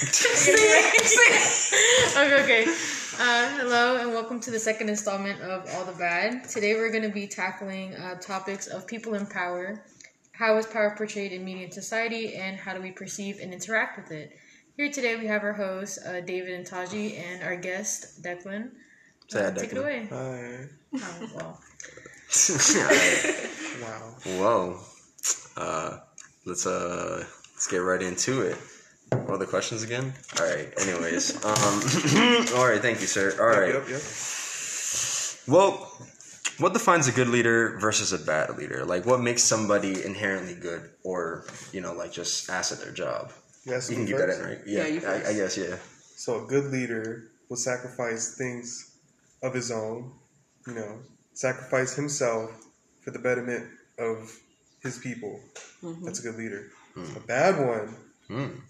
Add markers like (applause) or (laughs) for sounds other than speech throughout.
(laughs) (laughs) okay, okay. Uh, hello and welcome to the second installment of All the Bad. Today we're going to be tackling uh, topics of people in power, how is power portrayed in media and society, and how do we perceive and interact with it. Here today we have our hosts, uh, David and Taji, and our guest, Declan. Say hi, Uh, take it away. Hi. Oh, well. (laughs) Wow. Whoa. Uh, let's uh, let's get right into it. What are the questions again? All right. Anyways, um, (clears throat) all right. Thank you, sir. All right. Yep, yep. Well, what defines a good leader versus a bad leader? Like, what makes somebody inherently good, or you know, like just ass at their job? Yes, You can keep that in, right? Yeah, you I, I guess. Yeah. So a good leader will sacrifice things of his own, you know, sacrifice himself for the betterment of his people. That's a good leader. A bad one Hmm.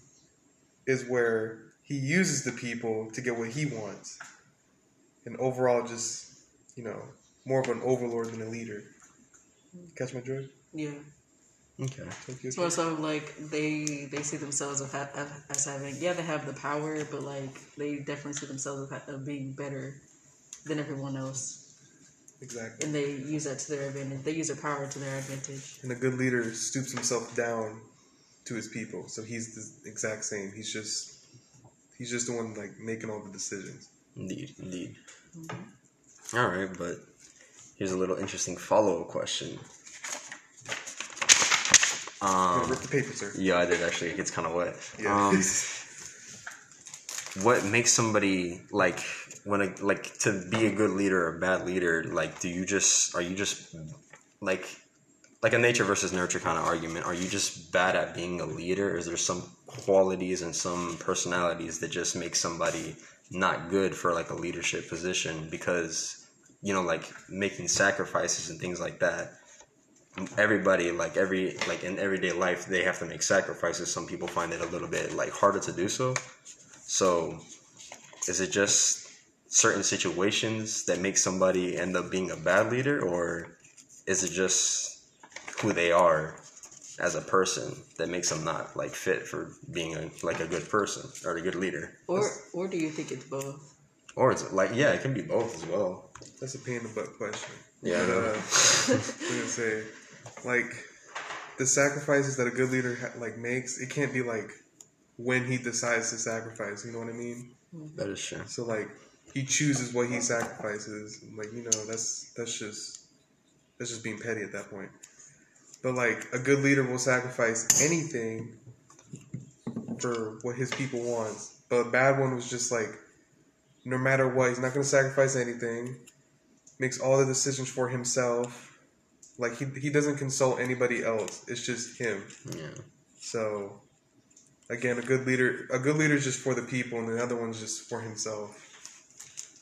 Is where he uses the people to get what he wants. And overall just, you know, more of an overlord than a leader. Catch my drift? Yeah, Okay. Thank you. it's more so like they they see themselves as, as having yeah they have the power, but like they definitely see themselves as of being better than everyone else, Exactly. and they use that to their advantage. They use their power to their advantage. And a good leader stoops himself down to his people. So he's the exact same. He's just he's just the one like making all the decisions. Indeed. Indeed. All right, but here's a little interesting follow-up question. Yeah, Um, rip the paper, sir. Yeah, I did actually. It gets kind of wet. Yeah. Um, (laughs) what makes somebody like when a like to be a good leader or a bad leader? Like, do you just are you just like like a nature versus nurture kind of argument? Are you just bad at being a leader? Is there some qualities and some personalities that just make somebody not good for like a leadership position because you know like making sacrifices and things like that everybody like every like in everyday life they have to make sacrifices some people find it a little bit like harder to do so so is it just certain situations that make somebody end up being a bad leader or is it just who they are as a person that makes them not like fit for being a like a good person or a good leader Or or do you think it's both? or it's like yeah it can be both as well That's a pain in the butt question. Yeah, I But, know. uh, (laughs) I'm gonna say, like, the sacrifices that a good leader ha- like makes, it can't be like when he decides to sacrifice. You know what I mean? that is true So like, he chooses what he sacrifices. Like you know, that's that's just that's just being petty at that point. But like, a good leader will sacrifice anything for what his people wants. But a bad one was just like, no matter what, he's not going to sacrifice anything. Makes all the decisions for himself. Like he he doesn't consult anybody else. It's just him. yeah So again, a good leader a good leader is just for the people, and the other one's just for himself.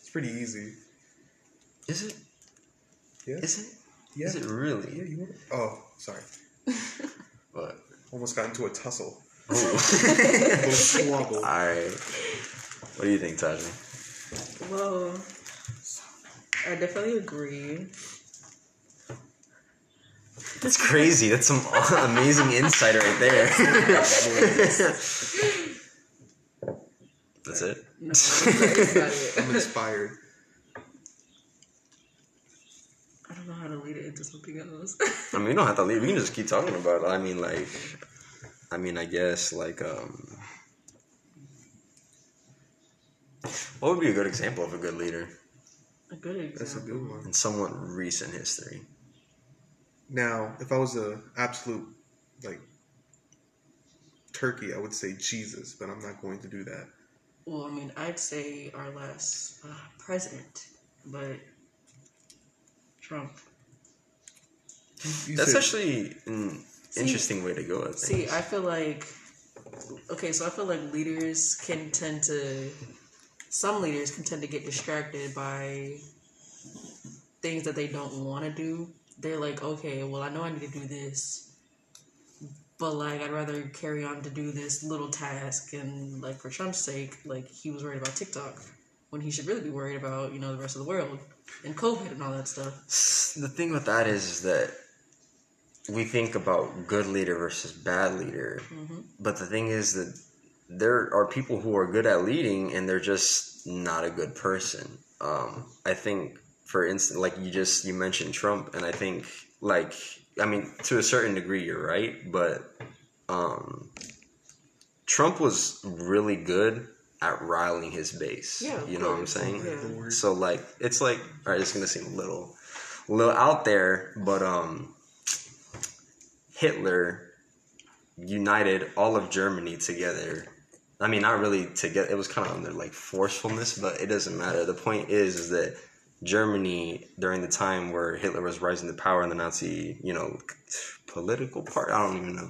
It's pretty easy. is it Yeah. is it Yeah. is it really Yeah. You want? Oh, sorry. But Almost got into a tussle. Ooh. (laughs) Little squabble. All right. What do you think, Taji? Well, I definitely agree. That's crazy. That's some (laughs) amazing insight right there. (laughs) That's it. No, that's it. I'm inspired. I don't know how to lead it into something else. I mean, we don't have to leave. We can just keep talking about it. I mean, like, I mean, I guess, like, um, what would be a good example of a good leader a good example. That's a good one. in somewhat recent history? Now, if I was a absolute like turkey, I would say Jesus, but I'm not going to do that. Well, I mean, I'd say our last uh, president, but Trump. You That's said- actually an See- interesting way to go. I See. I feel like okay, so I feel like leaders can tend to some leaders can tend to get distracted by things that they don't want to do. They're like, okay, well, I know I need to do this, but like, I'd rather carry on to do this little task. And like, for Trump's sake, like, he was worried about TikTok when he should really be worried about, you know, the rest of the world and COVID and all that stuff. the thing with that is, is that we think about good leader versus bad leader, Mm-hmm. but the thing is that there are people who are good at leading and they're just not a good person. Um, I think, for instance, like you just you mentioned Trump, and I think like I mean to a certain degree you're right, but um, Trump was really good at riling his base. Yeah, you know what I'm saying? Yeah. So like it's like all right, it's gonna seem a little, a little out there, but um, Hitler united all of Germany together. I mean, not really together. It was kind of under like forcefulness, but it doesn't matter. The point is, is that Germany during the time where Hitler was rising to power in the Nazi, you know, political part. I don't even know.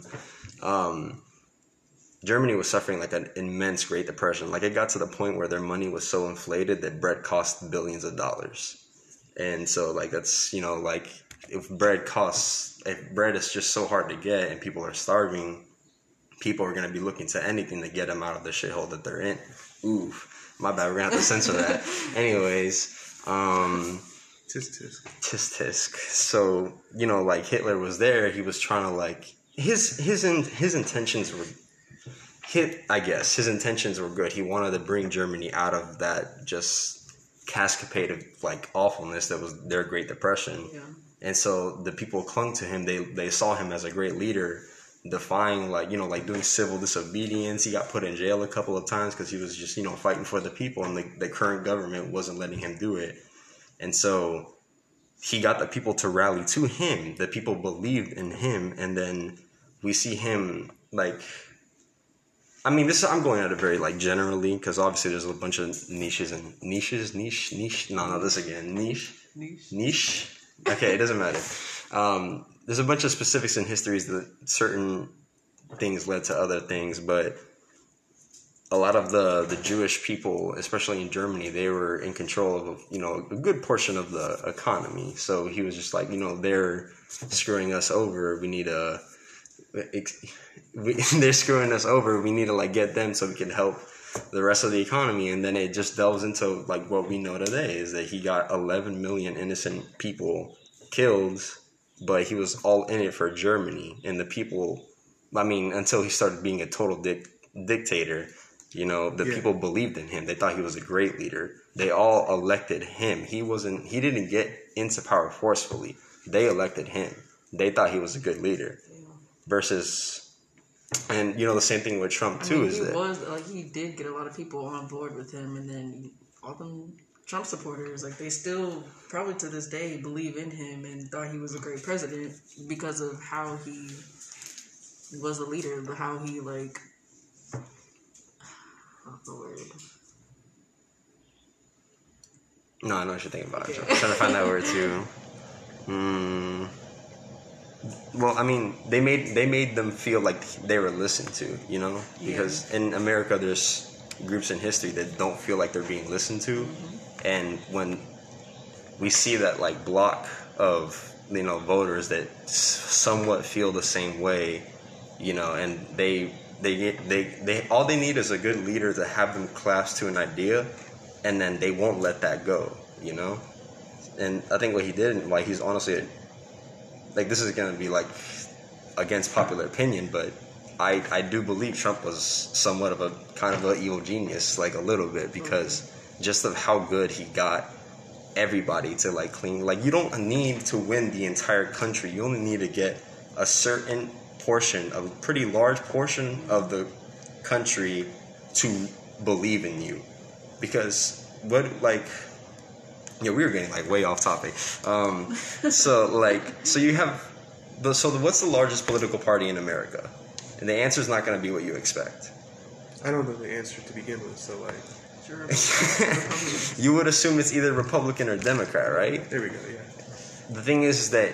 Um, Germany was suffering like an immense Great Depression. Like it got to the point where their money was so inflated that bread cost billions of dollars. And so like that's you know like if bread costs if bread is just so hard to get and people are starving, people are gonna be looking to anything to get them out of the shithole that they're in. Ooh, my bad. We're gonna have to censor that. (laughs) Anyways, um, Tisk tisk. tisk tisk. So you know, like Hitler was there. He was trying to like his his in, his intentions were hit. I guess his intentions were good. He wanted to bring Germany out of that just cascade of like awfulness that was their Great Depression. Yeah. And so the people clung to him. They they saw him as a great leader, defying like you know like doing civil disobedience. He got put in jail a couple of times because he was just you know fighting for the people, and the, the current government wasn't letting him do it. And so he got the people to rally to him. The people believed in him, and then we see him like. I mean, this I'm going at it very like generally because obviously there's a bunch of niches and niches, niche, niche. No, no, this again, niche Niche. niche. Okay, it doesn't matter. Um, there's a bunch of specifics in histories that certain things led to other things, but a lot of the the Jewish people, especially in Germany, they were in control of you know a good portion of the economy. So he was just like, you know, they're screwing us over. We need a we, (laughs) they're screwing us over. We need to like get them so we can help the rest of the economy. And then it just delves into like what we know today is that he got 11 million innocent people killed, but he was all in it for Germany and the people. I mean, until he started being a total dic- dictator, you know, the Yeah. people believed in him. They thought he was a great leader. They all elected him. He wasn't. He didn't get into power forcefully. They elected him. They thought he was a good leader. Versus, and you know, the same thing with Trump I too. mean, is he that was like he did get a lot of people on board with him, and then all them Trump supporters, like they still probably to this day believe in him and thought he was a great president because of how he was a leader, but how he like (sighs) what's the word? no, I know what you're thinking about. Okay. I'm trying to find that word (laughs) too. Hmm. Well, I mean, they made they made them feel like they were listened to, you know, because in America there's groups in history that don't feel like they're being listened to, mm-hmm. and when we see that like block of you know voters that s- somewhat feel the same way, you know, and they they get they they all they need is a good leader to have them clasp to an idea, and then they won't let that go, you know. And I think what he did, like he's honestly, like this is gonna be like against popular opinion, but I I do believe Trump was somewhat of a kind of an evil genius, like a little bit, because just of how good he got everybody to like clean. Like you don't need to win the entire country. You only need to get a certain portion, a pretty large portion of the country to believe in you. Because what like yeah, we were getting like way off topic. Um, so like so you have the so the, what's the largest political party in America? And the answer is not going to be what you expect. I don't know the answer to begin with, so like, (laughs) you would assume it's either Republican or Democrat, right? there we go. Yeah. The thing is that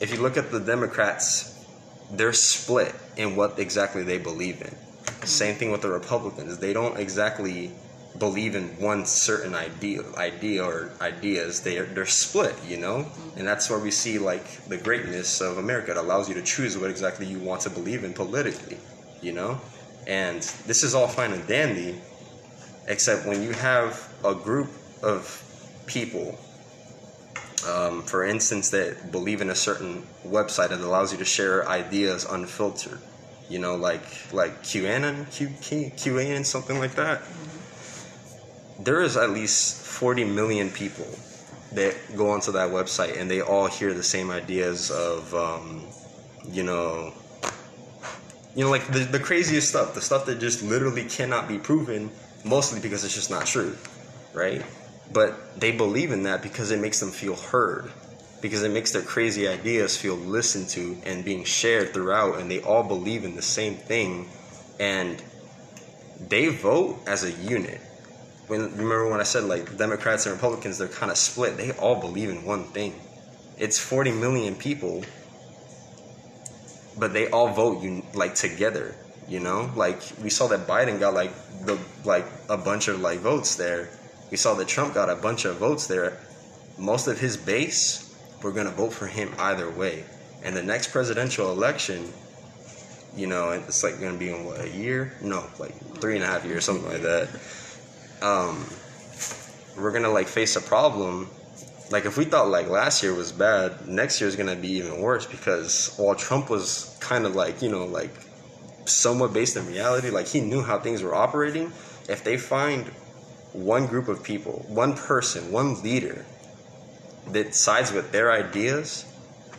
if you look at the Democrats, they're split in what exactly they believe in. Same thing with the Republicans. They don't exactly believe in one certain idea, idea or ideas. They are, they're split, you know, and that's where we see like the greatness of America. It allows you to choose what exactly you want to believe in politically, you know. And this is all fine and dandy, except when you have a group of people um, for instance, that believe in a certain website that allows you to share ideas unfiltered. you know, like like QAnon, Q, Q, QAnon, something like that. There is at least 40 million people that go onto that website and they all hear the same ideas of, um, you know, you know, like the, the craziest stuff, the stuff that just literally cannot be proven, mostly because it's just not true, right? But they believe in that because it makes them feel heard, because it makes their crazy ideas feel listened to and being shared throughout, and they all believe in the same thing, and they vote as a unit. When remember when I said like Democrats and Republicans, they're kind of split. They all believe in one thing. It's 40 million people but they all vote you like together you know? Like we saw that biden got like the like a bunch of like votes there. We saw that trump got a bunch of votes there. Most of his base were going to vote for him either way. And the next presidential election you know it's like going to be in what a year? No like three and a half years something like that um we're going to like face a problem like if we thought like last year was bad, next year is gonna be even worse because while Trump was kind of like you know like somewhat based in reality, like he knew how things were operating. If they find one group of people, one person, one leader that sides with their ideas,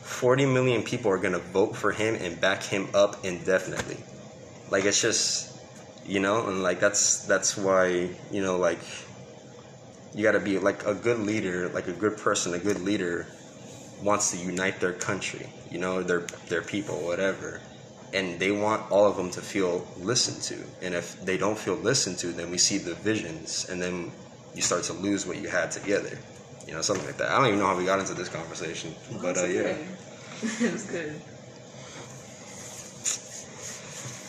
40 million people are gonna vote for him and back him up indefinitely. Like it's just you know, and like that's that's why you know like you got to be like a good leader, like a good person, a good leader wants to unite their country, you know, their their people, whatever. And they want all of them to feel listened to. And if they don't feel listened to, then we see divisions and then you start to lose what you had together. You know, something like that. I don't even know how we got into this conversation, but uh, yeah. (laughs) it was good.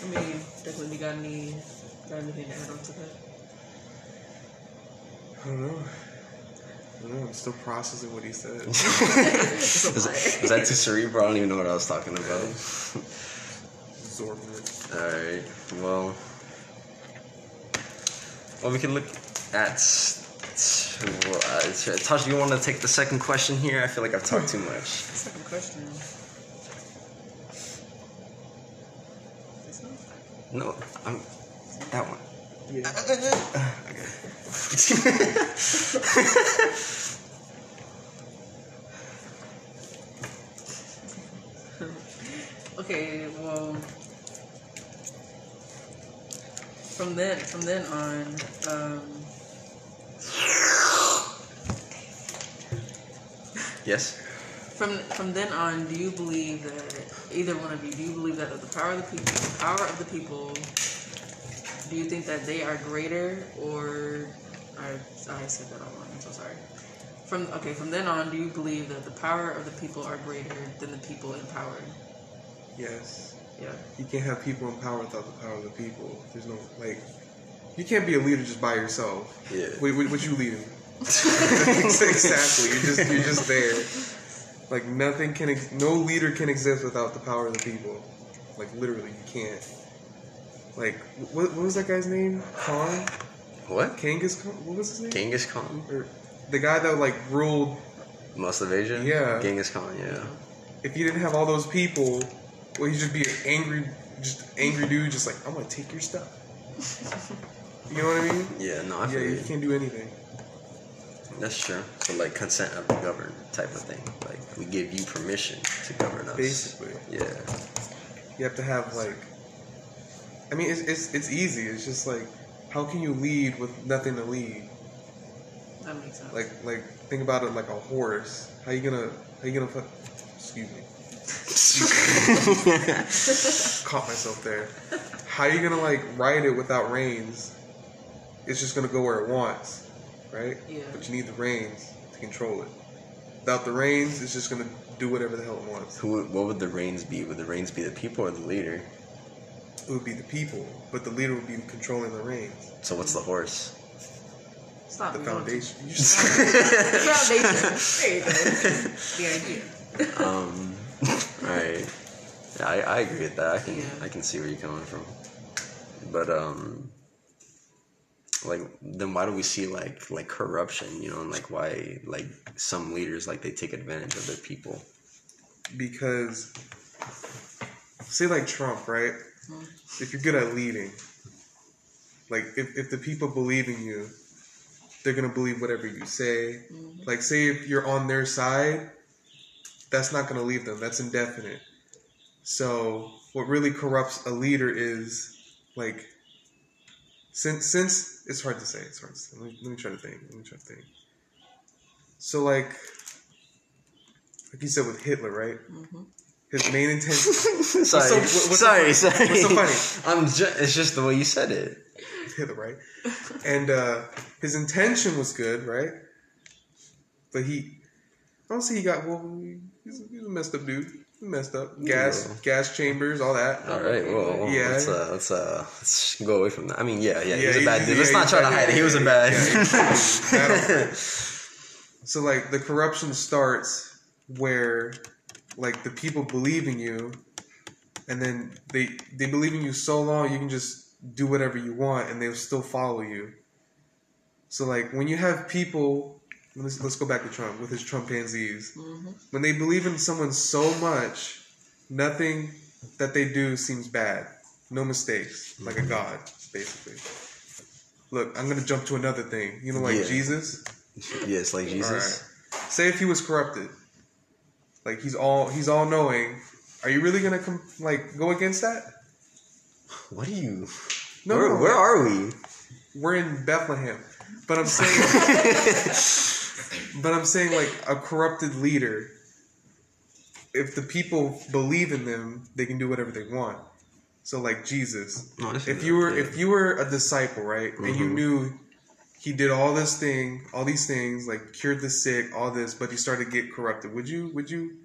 I mean, definitely got any got anything to add on to that? I don't know. I don't know. I'm still processing what he said. (laughs) was, was that too cerebral? I don't even know what I was talking about. Absorbing it. All right. Well, well, we can look at. Well, uh, Tasha, you want to take the second question here? I feel like I've talked too much. Second question. This one? No, I'm that one. Yeah. Uh, uh, uh, (laughs) okay, well, from then from then on, um, yes. From from then on, do you believe that either one of you do you believe that the power of the people, the power of the people, do you think that they are greater or I I said that all wrong. I'm so sorry. From okay, from then on, do you believe that the power of the people are greater than the people in power? Yes. Yeah. You can't have people in power without the power of the people. There's no like. You can't be a leader just by yourself. Yeah. Wait, what, what you leading? (laughs) (laughs) exactly. You're just you're just there. Like nothing can. Ex- no leader can exist without the power of the people. Like literally, you can't. Like what, what was that guy's name? Khan? What? Kangas Khan? What was his name? Genghis Khan? Or the guy that like ruled. Most of Asia? Yeah. Genghis Khan, yeah. If you didn't have all those people, well, he'd just be an angry, just angry dude. Just like I'm gonna take your stuff. (laughs) You know what I mean? Yeah, no, I Yeah, you you. can't do anything. That's true. So, like, consent of the governed type of thing. Like, we give you permission to govern us. Basically, Yeah. you have to have like. I mean, it's it's it's easy. It's just like, how can you lead with nothing to lead? That makes sense. Like like think about it like a horse. How you gonna how you gonna put? Excuse me. (laughs) Caught myself there. How you gonna like ride it without reins? It's just gonna go where it wants, right? Yeah. But you need the reins to control it. Without the reins, it's just gonna do whatever the hell it wants. Who? would- What would the reins be? Would the reins be the people or the leader? It would be the people, but the leader would be controlling the reins. So, what's the horse? Stop. The we to- foundation. You just, The foundation. There you go. The idea. (laughs) um, (laughs) alright. Yeah, I, I agree with that. I can Yeah. I can see where you're coming from. But um like then why do we see like like corruption, you know, and like why like some leaders like they take advantage of their people? because say like Trump, right? if you're good at leading, like if, if the people believe in you, they're gonna believe whatever you say. Mm-hmm. Like say if you're on their side, that's not gonna leave them. That's indefinite. So what really corrupts a leader is like since since it's hard to say. It's hard to say. Let me, let me try to think. Let me try to think. So like like you said with Hitler, right? Mhm. His main intent (laughs) sorry, so- what- what's so sorry, sorry. What's so funny? (laughs) I'm just. It's just the way you said it. Hitler, right? And uh, his intention was good, right? But he, I don't see he got well. He's, he's a messed up dude. Messed up. Gas, Yeah. gas chambers, all that. All right. Well, Yeah. let's uh, let's uh, let's go away from that. I mean, yeah, yeah, he was a bad dude. yeah, Let's not try to hide it. He was a bad. yeah, bad on him. So like the corruption starts where like the people believe in you, and then they they believe in you so long you can just do whatever you want and they'll still follow you. So like when you have people, let's let's go back to Trump with his Trumpanzees. Mhm. When they believe in someone so much, nothing that they do seems bad. No mistakes, like a god, basically. Look, I'm gonna jump to another thing. You know, like Yeah. Jesus. yes, like Jesus. right. Say if he was corrupted, like he's all he's all knowing. Are you really gonna com- like go against that? What are you? No, where, no, where are we? We're in Bethlehem, but I'm (laughs) saying, but I'm saying like a corrupted leader. If the people believe in them, they can do whatever they want. So like Jesus, No, if you were yeah. if you were a disciple, right, and you Mhm. knew he did all this thing, all these things, like cured the sick, all this, but he started to get corrupted, would you would you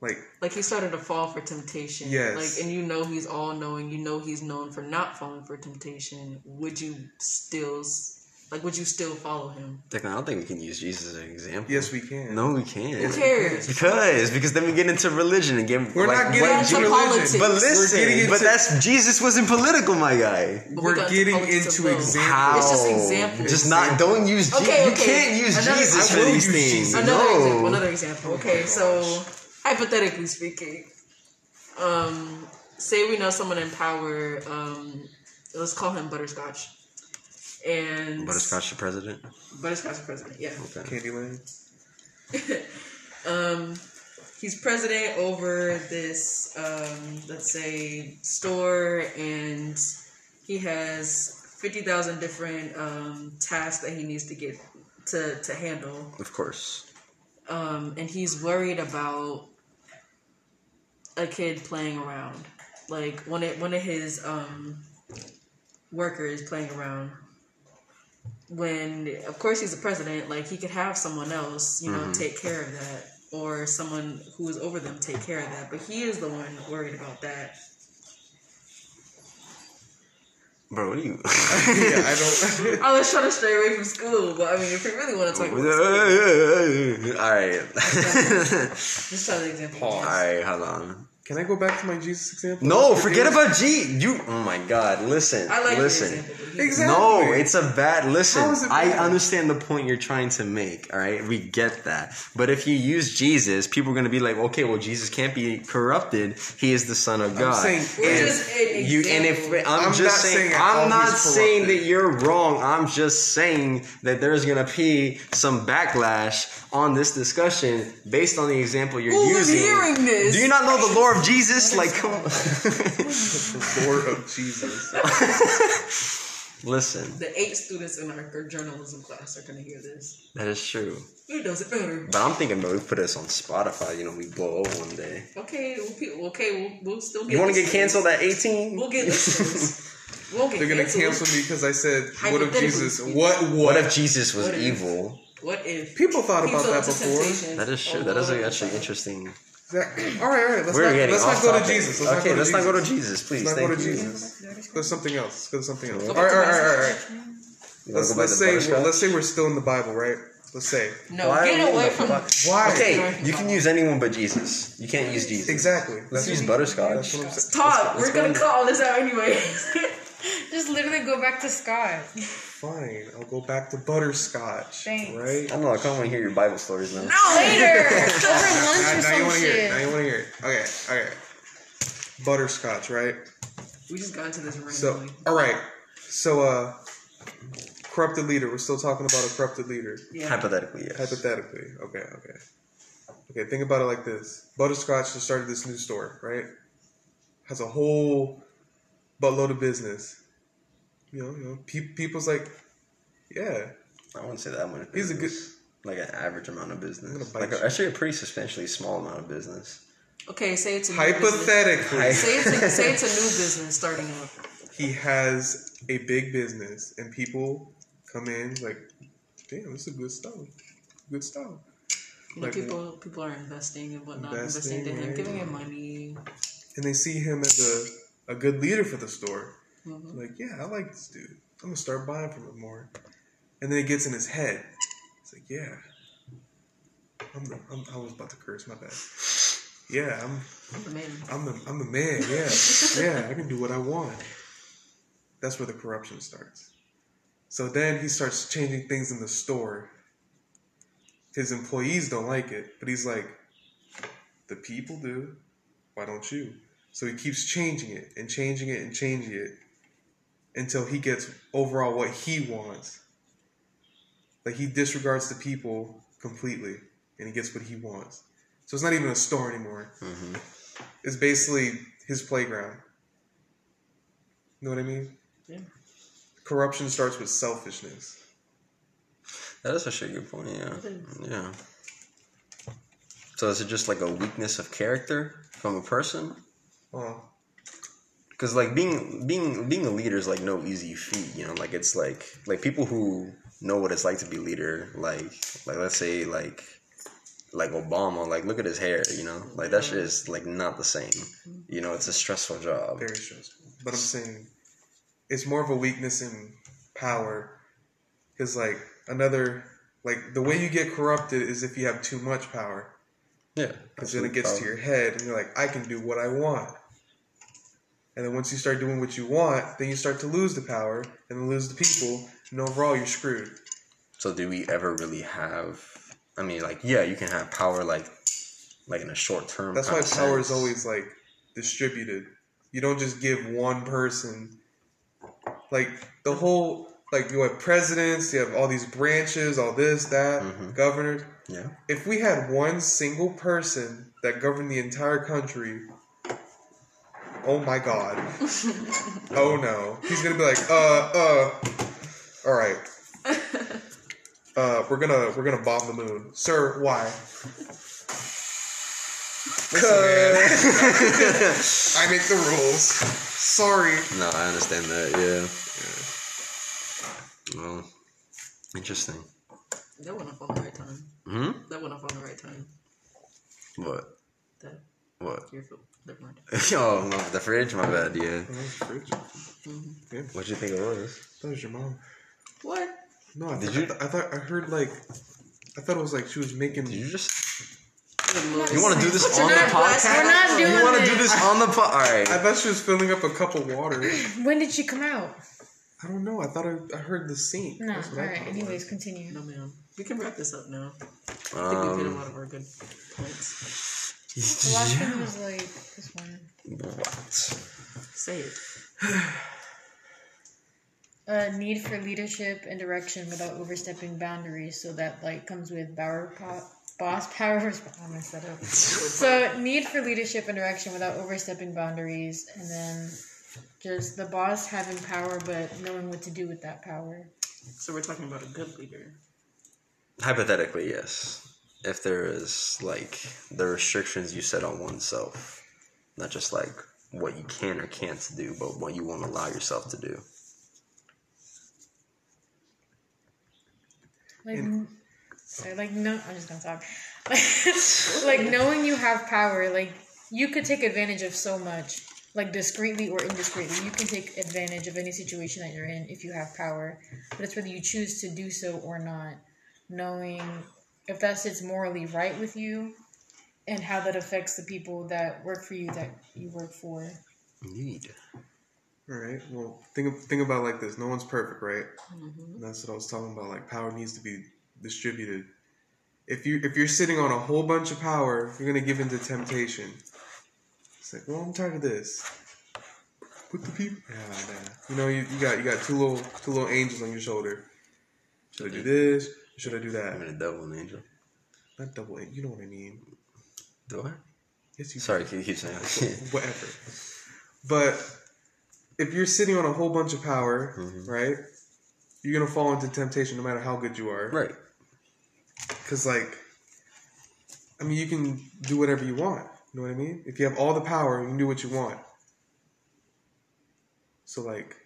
like Like he started to fall for temptation. Yes. Like, and you know he's all knowing. You know he's known for not falling for temptation. Would you still, s- like, would you still follow him? Declan, I don't think we can use Jesus as an example. yes we can. No, we can't. Who cares? Because because then we get into religion and get We're like, not getting into into politics. religion. But listen, getting but that's Jesus wasn't political, my guy. But we We're getting into as examples. How? It's just examples. Just not. Don't use. Je- Okay, You okay. can't use Another- Jesus for these use things. Jesus. Another no. example. Another example. Okay, Oh so hypothetically speaking, um, say we know someone in power. Um, let's call him Butterscotch. And Butterscotch the president. Butterscotch is president. Yeah. Okay. Candyland. (laughs) um, he's president over this, um, let's say, store, and he has fifty thousand different um, tasks that he needs to get to to handle. Of course. um, and he's worried about a kid playing around, like one of one of his um, workers playing around. When of course he's the president, like he could have someone else, you know, mm-hmm. take care of that, or someone who is over them take care of that. But he is the one worried about that. Bro, what are you? (laughs) yeah, I don't. (laughs) I was trying to stray away from school, but I mean, if you really want to talk about school, (laughs) All right. just try the example. Pause. All right, hold on. Can I go back to my Jesus example? No, forget was- about G. You. Oh my God. Listen. I like listen. your example. but he- Exactly. No, it's a bad. Listen, it I understand the point you're trying to make. All right, we get that. But if you use Jesus, people are going to be like, okay, well, Jesus can't be corrupted. He is the Son of God. saying We're and just an you and if. I'm, I'm just not saying, saying I'm not saying corrupted. that you're wrong. I'm just saying that there's going to be some backlash on this discussion based on the example you're using. Who is using. hearing this? Do you not know the lore of Jesus? Like, come on. the Lord of Jesus. (laughs) Listen, The eight students in our journalism class are going to hear this. that is true. Who does it matter. But I'm thinking, bro, we put this on Spotify. You know, we blow up one day. Okay, we'll, okay, we'll, we'll still get You want to get canceled at 18? We'll get listeners. We'll get They're gonna cancel me because I said, "What if Jesus? What? What? What if Jesus was What if- evil? What if People thought about that before. That is true. That is actually interesting. Exactly. All right, all right. Let's We're not, let's not go to. Jesus. Let's okay, not go let's to not go to Jesus. Jesus, please. Let's not Thank go to you. Jesus. Let's go to something else. Let's go to something else. Go All back right, to all right, all right, all Butterscotch. right. You wanna Let's, let's say butterscotch? let's say we're still in the Bible, right? Let's say No, Why are we get in away from. fuck- why? Okay, you can use anyone but Jesus. You can't use Jesus. Exactly. Let's That's use butterscotch. That's what I'm saying. Talk. let's We're gonna to- call this out anyway. (laughs) (laughs) Just literally go back to Scott. Fine. I'll go back to butterscotch. Thanks. Right. I don't know. I kind of want to hear your Bible stories now. no, Later, (laughs) over lunch now, or now you want to hear it. Now you want to hear it. Okay. Okay. Butterscotch, right? We just got into this So, all right. So, uh, corrupted leader. We're still talking about a corrupted leader. yeah. Hypothetically, yes. Hypothetically. Okay, okay. Okay, think about it like this. Butterscotch just started this new store, right? Has a whole buttload of business. You know, you know, pe- people's like, yeah, I wouldn't say that much. He's a good- like an average amount of business. Like you. a, actually, a pretty substantially small amount of business. Okay, say it's a new business. hypothetically, Say it's a, say it's a new business starting up. he has a big business and people come in like, damn, this is good stuff. Good stuff. Like- people people are investing and whatnot, Investing, investing, to him, right. giving him money. And they see him as a, a good leader for the store. Mhm. Like, yeah, I like this dude. I'm gonna start buying from him more. And then it gets in his head. It's like, yeah, I'm the. I'm, I was about to curse. My bad. Yeah, I'm. I'm the man. I'm the. I'm the man. Yeah, (laughs) yeah. I can do what I want. That's where the corruption starts. So then he starts changing things in the store. His employees don't like it, but he's like, the people do. Why don't you? So he keeps changing it and changing it and changing it until he gets overall what he wants. Like he disregards the people completely and he gets what he wants. So it's not even a store anymore. hmm It's basically his playground. You know what I mean? Yeah. Corruption starts with selfishness. That is actually a good point. Yeah, yeah. So is it just like a weakness of character from a person? Oh, Because like being being being a leader is like no easy feat. You know, like it's like like people who know what it's like to be leader. Like like let's say like like Obama. Like look at his hair. You know, like that shit is like not the same. You know, it's a stressful job. very stressful. But I'm saying it's more of a weakness in power. Because, like, another, like, the way you get corrupted is if you have too much power. Yeah, Because then it gets to your head and you're like, I can do what I want. And then once you start doing what you want, then you start to lose the power and then lose the people. And overall, you're screwed. So do we ever really have? I mean, like yeah, you can have power like like in a short term. That's why power is always like distributed. You don't just give one person like the whole like you have presidents, you have all these branches, all this, that, Mhm. governors. yeah. If we had one single person that governed the entire country, oh my god. (laughs) oh no. He's gonna be like, uh, uh, alright. (laughs) Uh, we're gonna we're gonna bomb the moon, sir. Why? Cause (laughs) I make the rules. Sorry. No, I understand that. Yeah. Well, interesting. That went off on the right time. Hmm. That went off on the right time. What? That What? your foot. Never (laughs) mind. oh, no, the fridge. My bad. Yeah. Oh, that's fridge. Mhm. What'd you think it was? that was your mom. What? No, I Did thought, you- I thought I heard like I thought it was like she was making. Did you just? You want to do this We're on the podcast? we're not doing You want to do this. this on the pod? All right. I thought she was filling up a cup of water. (laughs) When did she come out? I don't know. I thought I, I heard the sink. No. That's what I right. thought it Anyways, was. continue. No, ma'am. We can wrap this up now. I think we've hit a Um, lot of our good points. The last one was like this one. what? Say it. (sighs) Uh, need for leadership and direction without overstepping boundaries. So that like comes with power, po- boss (laughs) power. resp- I messed that up. (laughs) So need for leadership and direction without overstepping boundaries, and then just the boss having power but knowing what to do with that power. So we're talking about a good leader. Hypothetically, yes. If there is like the restrictions you set on oneself, not just like what you can or can't do, but what you won't allow yourself to do. Like, sorry, like no, I'm just gonna talk. (laughs) like knowing you have power, like you could take advantage of so much, like discreetly or indiscreetly. You can take advantage of any situation that you're in if you have power, but it's whether you choose to do so or not. Knowing if that sits morally right with you, and how that affects the people that work for you that you work for. Indeed. All right. Well, think think about it like this. No one's perfect, right? Mm-hmm. And that's what I was talking about. Like power needs to be distributed. If you if you're sitting on a whole bunch of power, you're gonna give into temptation. It's like, well, I'm tired of this. Put the people. Yeah, nah. You know, you, you got you got two little two little angels on your shoulder. Should I do this? Should I do that? I'm a devil and angel. Not double. A- You know what I mean? Do I? Yes, you. Sorry, keep, keep saying. (laughs) whatever. But if you're sitting on a whole bunch of power, Mhm. right? You're gonna fall into temptation no matter how good you are. right. Because like, I mean, you can do whatever you want. You know what I mean? If you have all the power, you can do what you want. So like,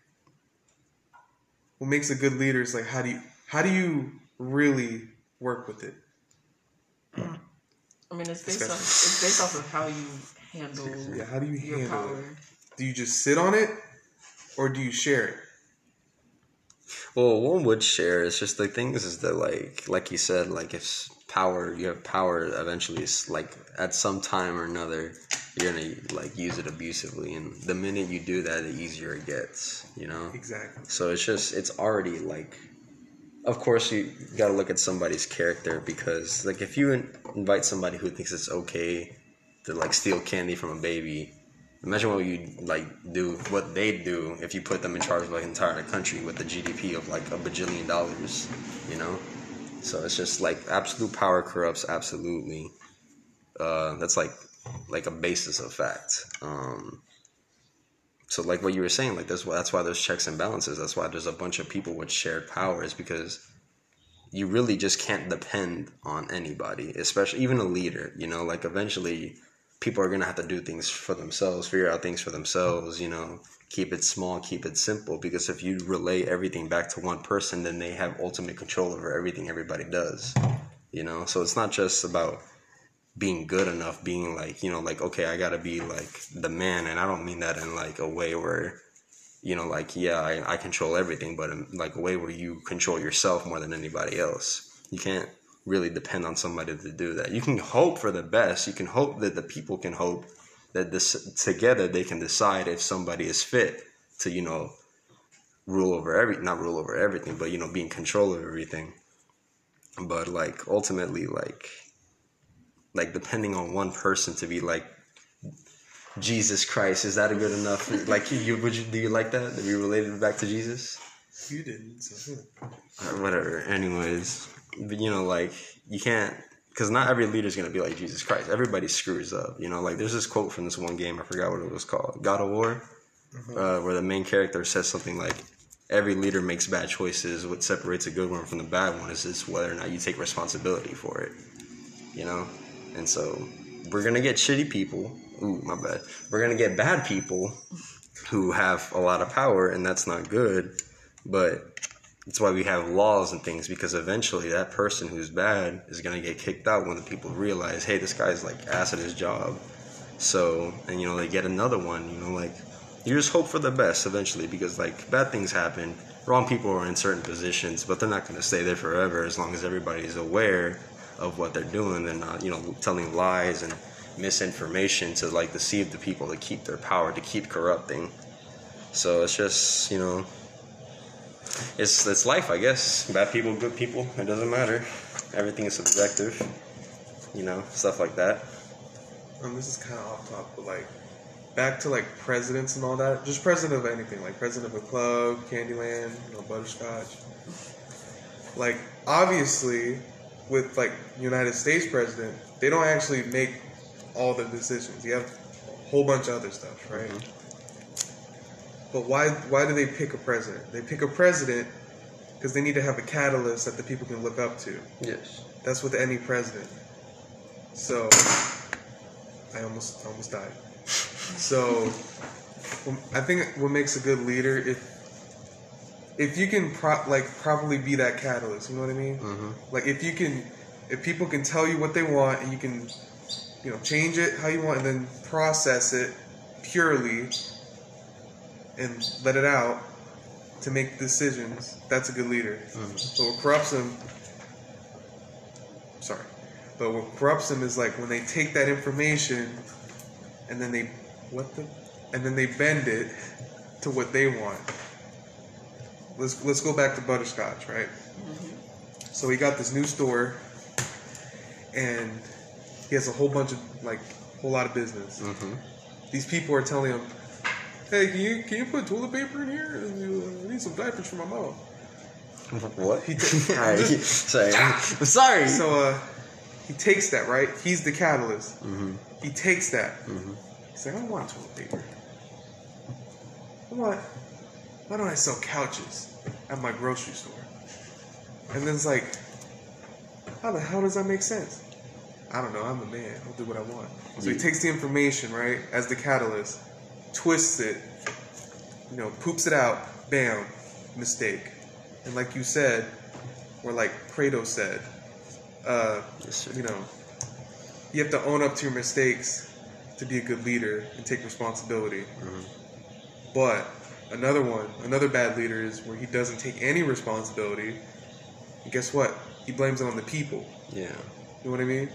what makes a good leader is like, how do you how do you really work with it? I mean, it's based Discussion. off it's based off of how you handle Yeah, how do you your handle power. it? Do you just sit on it, or do you share it? Well, one would share. It's just the things is that like like you said, like if power you have power eventually it's like at some time or another you're gonna like use it abusively and the minute you do that the easier it gets, you know? Exactly. So it's just it's already like of course you got to look at somebody's character because like if you invite somebody who thinks it's okay to like steal candy from a baby imagine what you like do what they do if you put them in charge of like entire country with the gdp of like a bajillion dollars you know? So it's just like absolute power corrupts absolutely. Uh, that's like like a basis of fact. Um, so like what you were saying, like that's why that's why there's checks and balances. That's why there's a bunch of people with shared powers because you really just can't depend on anybody, especially even a leader. You know, like eventually people are gonna have to do things for themselves, figure out things for themselves. You know, keep it small, keep it simple. Because if you relay everything back to one person, then they have ultimate control over everything everybody does. You know, so it's not just about being good enough, being like, you know, like, okay, I gotta be like the man. And I don't mean that in like a way where, you know, like, yeah, I, I control everything, but in like a way where you control yourself more than anybody else. You can't really depend on somebody to do that. You can hope for the best. You can hope that the people can hope that this together they can decide if somebody is fit to, you know, rule over every, not rule over everything, but, you know, be in control of everything. But like ultimately, like, like depending on one person to be like Jesus Christ, is that a good enough? Like you would you do you like that? To be related back to Jesus? You didn't. So. Or whatever. Anyways, but you know, like you can't because not every leader is gonna be like Jesus Christ. Everybody screws up. You know, like there's this quote from this one game. I forgot what it was called. God of War, uh, where the main character says something like, "Every leader makes bad choices. What separates a good one from the bad one is just whether or not you take responsibility for it." You know, and so we're gonna get shitty people. Ooh, my bad. We're gonna get bad people who have a lot of power, and that's not good. But that's why we have laws and things because eventually that person who's bad is gonna get kicked out when the people realize, hey, this guy's like ass at his job. So, and you know, they get another one. You know, like you just hope for the best eventually because like bad things happen. Wrong people are in certain positions, but they're not gonna stay there forever as long as everybody's aware of what they're doing. They're not, you know, telling lies and misinformation to like deceive the people to keep their power, to keep corrupting. So it's just, you know, it's it's life, I guess. Bad people, good people, it doesn't matter. Everything is subjective, you know, stuff like that. Um, this is kind of off top, but like back to like presidents and all that. Just president of anything, like president of a club, Candyland, you know, butterscotch. Like obviously, with like United States president, they don't actually make all the decisions. You have a whole bunch of other stuff, right? Mm-hmm. But why why do they pick a president? They pick a president because they need to have a catalyst that the people can look up to. Yes. That's with any president. So I almost almost died. So (laughs) I think what makes a good leader if if you can pro- like properly be that catalyst. You know what I mean? Mm-hmm. Like if you can, if people can tell you what they want and you can, you know, change it how you want and then process it purely and let it out to make decisions. That's a good leader. But what corrupts them, sorry, but what corrupts them is like when they take that information and then they, what the, and then they bend it to what they want. Let's let's go back to butterscotch, right? So he got this new store, and he has a whole bunch of like a whole lot of business. Mm-hmm. These people are telling him, Hey, can you can you put toilet paper in here? I need some diapers for my mom. What? He (laughs) t- Alright, (laughs) sorry. I'm sorry. So uh, he takes that right. He's the catalyst. Mhm. He takes that. Mhm. He's like, I don't want toilet paper. I want. Why don't I sell couches at my grocery store? And then it's like, how the hell does that make sense? I don't know. I'm a man. I'll do what I want. So he takes the information right as the catalyst, twists it, you know, poops it out. Bam, mistake. And like you said, or like Kratos said, uh, Yes, you know, you have to own up to your mistakes to be a good leader and take responsibility. Mhm. But another one, another bad leader is where he doesn't take any responsibility. And guess what? He blames it on the people. Yeah. You know what I mean?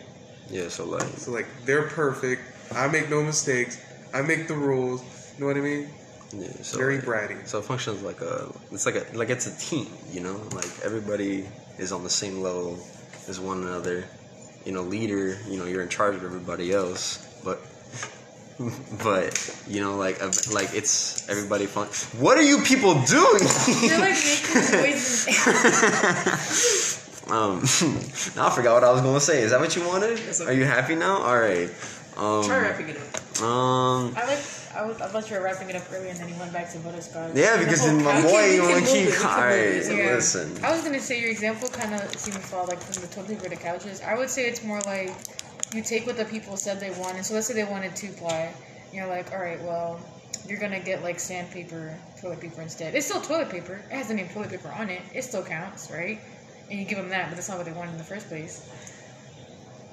Yeah. So like. So like they're perfect. I make no mistakes. I make the rules. You know what I mean? Yeah, so Very like- bratty. So it functions like a, it's like a, like it's a team, you know, like everybody is on the same level as one another. You know, leader, you know, you're in charge of everybody else, but, (laughs) but you know, like, like it's everybody fun. What are you people doing? You're like making noises. (laughs) um, (laughs) now I forgot what I was gonna say. Is that what you wanted? Yes, Are you happy now? All right. Um, Try wrapping it up. Um, I like. I, was, I thought you were wrapping it up earlier, and then he went back to butterscotch. yeah, the because whole then my boy, you want to keep. it, we can All move right, it. Yeah. listen. I was gonna say your example kind of seemed to fall like from the toilet paper to couches. I would say it's more like you take what the people said they wanted. So let's say they wanted two ply. You're like, all right, well, you're gonna get like sandpaper, toilet paper instead. It's still toilet paper. It has the name toilet paper on it. It still counts, right? And you give them that, but that's not what they wanted in the first place.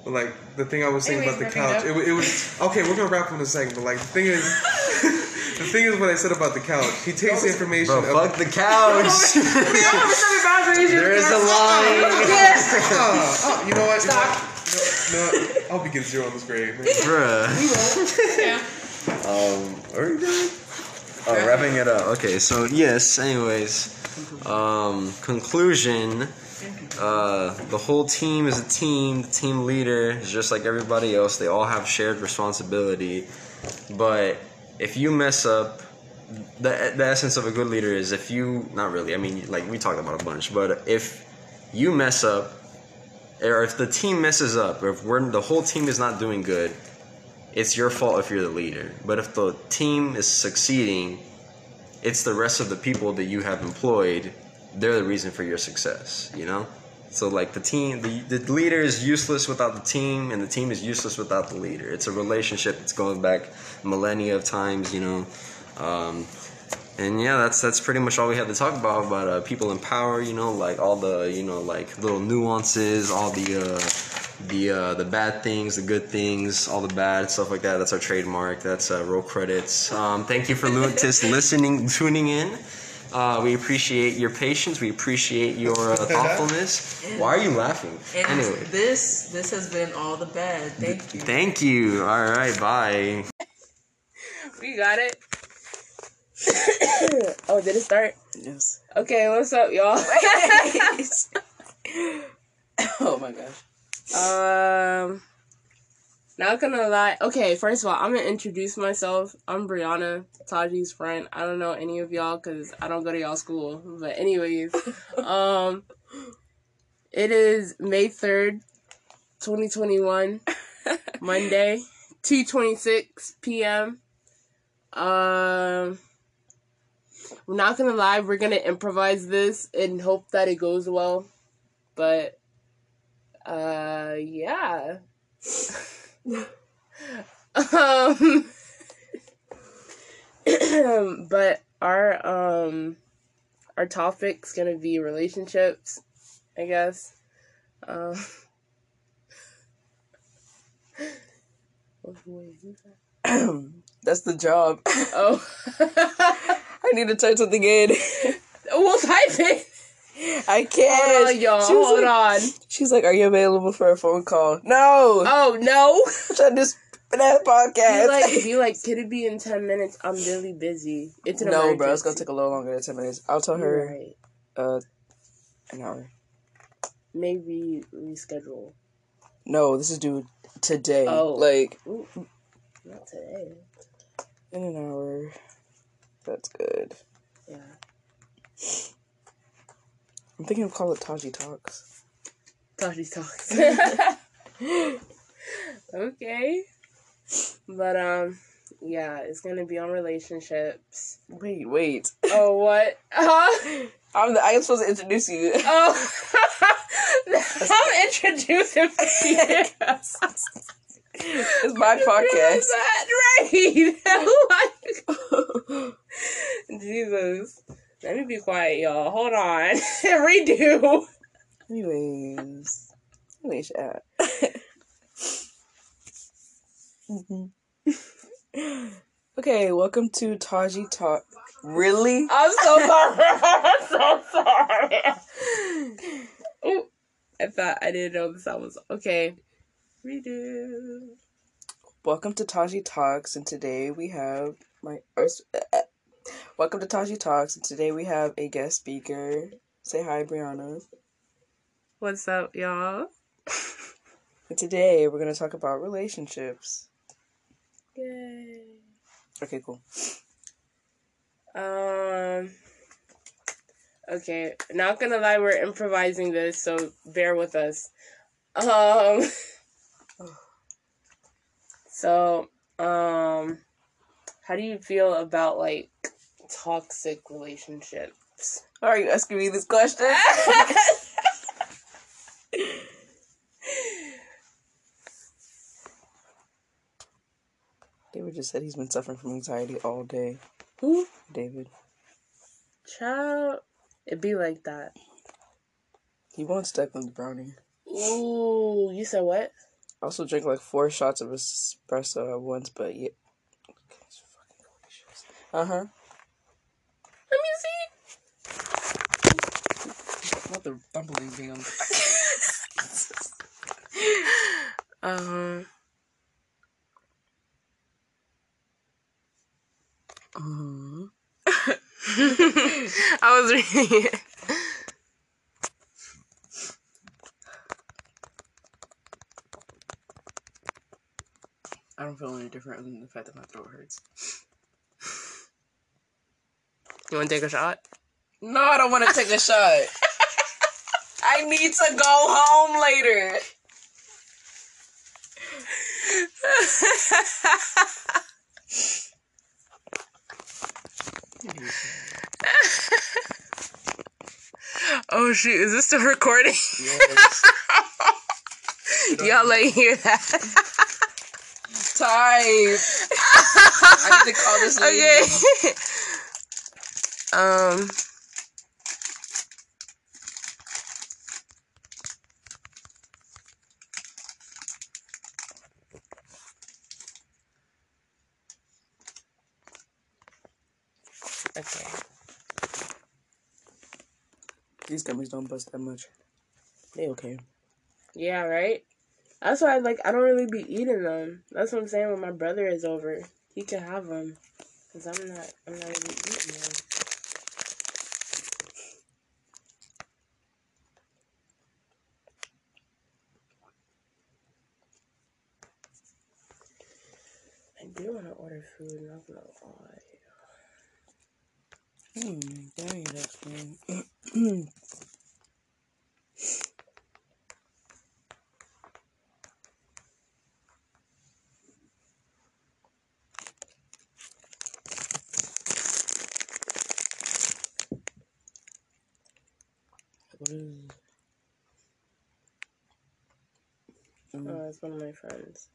But like the thing I was saying Anyways, about the couch, it it, up. wa- it was okay. We're gonna wrap up in a second, but like the thing is, (laughs) the thing is what I said about the couch. He takes the information. Bro, fuck the couch. (laughs) there is a line. Oh, (laughs) oh, you know what? Stop. You know, what? No, no, I hope he gets zero on this grade. man. (laughs) Bruh. Yeah. Um, what are we doing? Oh, wrapping it up. Okay, so yes, anyways. Um, conclusion. Uh, the whole team is a team. The team leader is just like everybody else. They all have shared responsibility. But if you mess up, the, the essence of a good leader is if you, not really, I mean, like we talked about a bunch, but if you mess up, or if the team messes up, or if we're, the whole team is not doing good, it's your fault if you're the leader. But if the team is succeeding, it's the rest of the people that you have employed. They're the reason for your success. You know. So like the team, the, the leader is useless without the team, and the team is useless without the leader. It's a relationship that's going back millennia of times. You know. Um, and yeah, that's that's pretty much all we had to talk about about uh, people in power. You know, like all the you know like little nuances, all the uh, the uh, the bad things, the good things, all the bad stuff like that. That's our trademark. That's uh, roll credits. Um, thank you for Lutis listening, tuning in. Uh, we appreciate your patience. We appreciate your uh, (laughs) thoughtfulness. Why are you laughing? And Anyway, this this has been all the bad. Thank you. thank you. All right, bye. (laughs) We got it. (coughs) oh, did it start? Yes. Okay, what's up, y'all? (laughs) (laughs) oh my gosh. um, not gonna lie. Okay, first of all, I'm gonna introduce myself. I'm Brianna, Taji's friend. I don't know any of y'all because I don't go to y'all school. But anyways, (laughs) um, it is May third, 2021, Monday, 2:26 p.m. Um. I'm not gonna lie, we're gonna improvise this and hope that it goes well. But uh yeah. (laughs) um (clears throat) but our um our topic's gonna be relationships, I guess. Um (laughs) (clears throat) That's the job. Oh (laughs) I need to type something in. (laughs) we'll type it. I can't. Hold on, y'all. She was Hold like, on. She's like, "Are you available for a phone call?" No. Oh no. I'm trying to do that Be podcast. like, be like, (laughs) could it be in ten minutes? I'm really busy. It's an no, bro. It's gonna take a little longer than ten minutes. I'll tell her Right. uh an hour. Maybe reschedule. No, this is due today. Oh. Like Ooh, not today. in an hour. That's good. Yeah. I'm thinking of call it Taji Talks. Taji talks. (laughs) (laughs) okay. But um yeah, it's gonna be on relationships. Wait, wait. Oh what? Huh? (laughs) I'm the, I'm supposed to introduce you. Oh I'm introducing. It's my (laughs) podcast. Right. (laughs) (laughs) Jesus. Let me be quiet, y'all. Hold on. Redo. Anyways, holy shit. Mhm. okay, welcome to Taji Talk. Really? I'm so sorry. I'm so sorry. Ooh, I thought I didn't know the sound was okay. Redo. Welcome to Taji Talks, and today we have my. or uh, Welcome to Taji Talks, and today we have a guest speaker. Say hi, Brianna. What's up, y'all? (laughs) And today we're gonna talk about relationships. Yay. Okay, cool. Um. Okay, not gonna lie, we're improvising this, so bear with us. Um. (laughs) So, um, how do you feel about like toxic relationships? Are you asking me this question? (laughs) David just said he's been suffering from anxiety all day. Who? David. Child, it'd be like that. He on the brownie. Ooh, you said what? I also drank like four shots of espresso at once, but yeah. Uh huh. Let me see. (laughs) Not the dumpling being on. Um. (laughs) Uh-huh. (laughs) I was reading it. I don't feel any different other than the fact that my throat hurts. (laughs) You want to take a shot? No, I don't want to take a shot. (laughs) I need to go home later. (laughs) Oh shoot! Is this still recording? Yes. Y'all ain't hear that. Type. I need to call this lady. Okay. (laughs) um. Okay. These gummies don't bust that much. They okay. Yeah, right. That's why, like, I don't really be eating them. That's what I'm saying. When my brother is over, he can have them, cause I'm not. I'm not really eating them. I do want to order food, not gonna lie. Hmm, dang, that's good. Oh, it's one of my friends.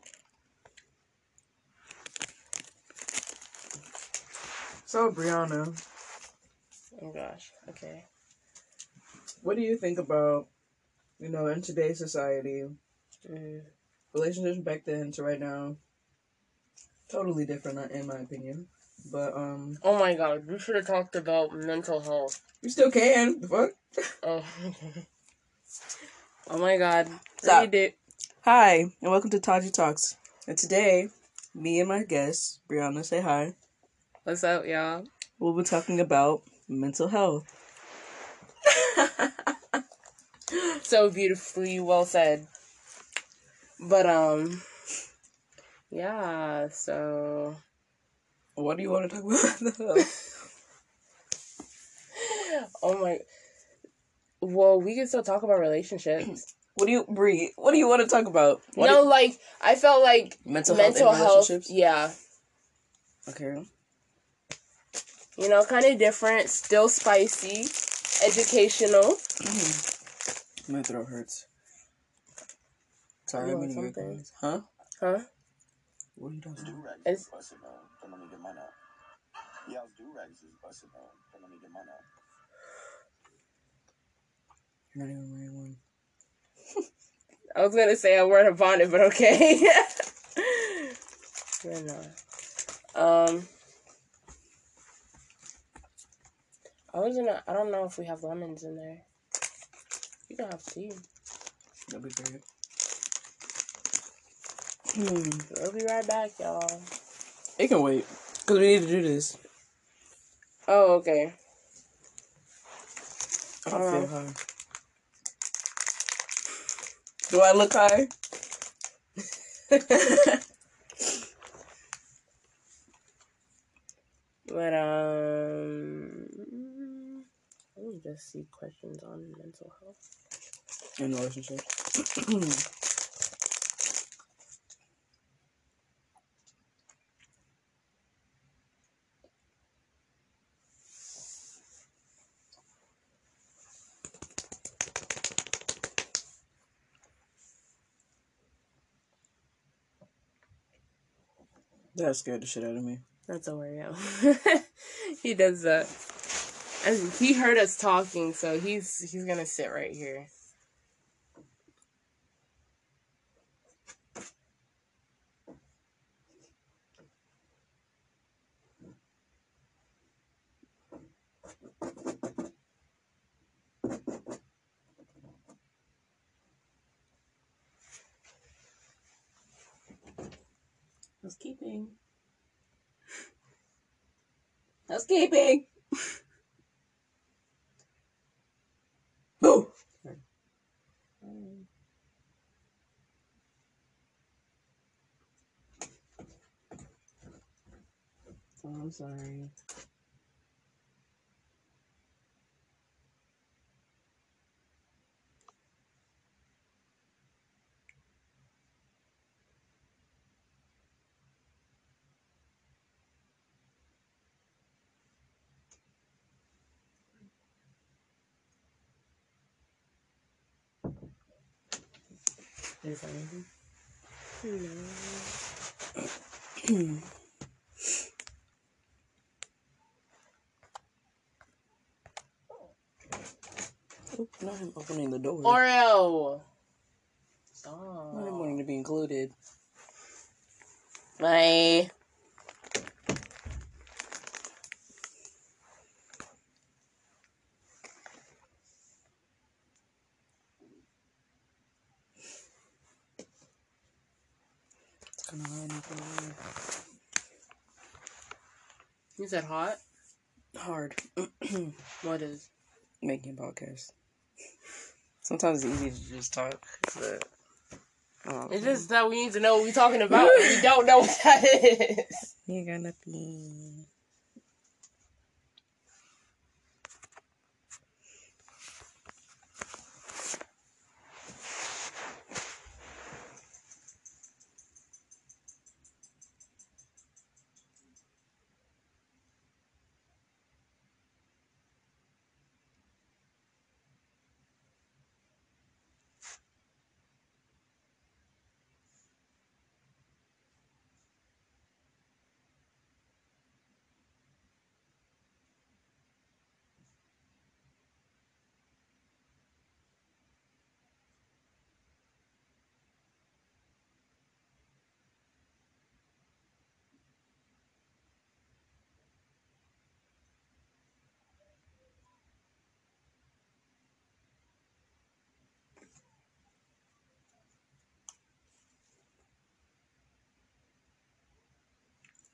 So, Brianna, Oh gosh. Okay. what do you think about, you know, in today's society, Mm. relationships back then to right now? Totally different, uh, in my opinion. But um, Oh my god, we should have talked about mental health. We still can. The fuck? Oh. oh my god. It. Hi, and welcome to Taji Talks. And today, me and my guest, Brianna, say hi. What's up, y'all? We'll be talking about mental health. (laughs) So beautifully well said. But um yeah, so What do you want to talk about? (laughs) (laughs) oh my. Well, we can still talk about relationships. (clears throat) What do you, Bree? What do you want to talk about? What no, like I felt like mental health mental health. relationships. Yeah, Okay. you know, kind of different, still spicy, educational. Mm-hmm. My throat hurts. Sorry, I'm eating your something? Huh? Huh? What are you doing? It's Busted down. Don't let me get mine out. Y'all's do rags is busted down. Don't let me get mine out. Not even wearing one. I was gonna say I wear a bonnet, but okay. (laughs) You're not. Um, I was gonna. I don't know if we have lemons in there. You can have tea. That'll be great. Hmm. We'll be right back, y'all. It can wait. Because we need to do this. Oh, okay. I don't feel high. Do I look high? (laughs) But um, let me just see questions on mental health. and relationships. (clears throat) That scared the shit out of me. That's a Oreo. (laughs) he does that. He heard us talking, so he's he's gonna sit right here. I'm sorry. Is anything? (clears throat) Oop, not him opening the door. Oreo. not him Stop. wanting to be included. Bye. It's kind of hard. not gonna lie. You said hot. Hard (clears throat) What is? making a podcast. Sometimes it's easy to just talk, but oh, It's just that we need to know what we're talking about. we don't know what that is. you're gonna be.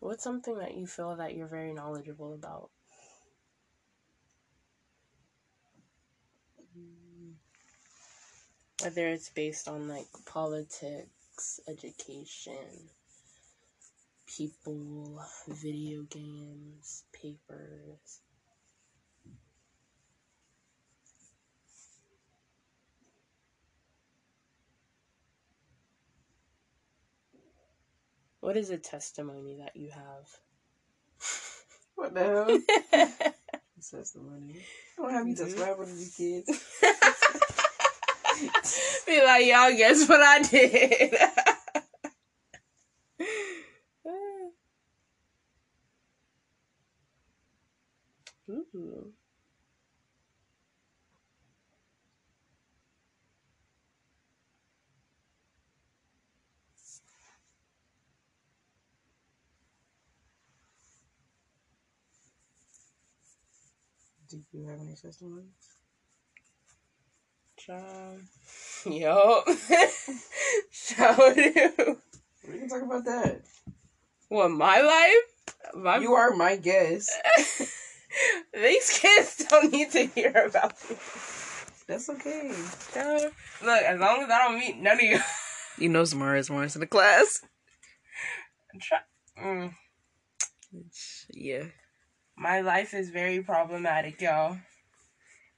What's something that you feel that you're very knowledgeable about? Mm. Whether it's based on like politics, education, people, video games, papers. What is a testimony that you have? What the hell? (laughs) Says the money. Don't have you just rap with these kids. (laughs) Be like, y'all guess what I did. (laughs) Ooh. Do you have any testimony? Child. (laughs) Yup. (laughs) Show do. We can talk about that. What, my life? My You are my guest. (laughs) These kids don't need to hear about me. That's okay. Child. Look, as long as I don't meet none of you. You know Samara is Morris in the class. Try- mm. Yeah. My life is very problematic, y'all.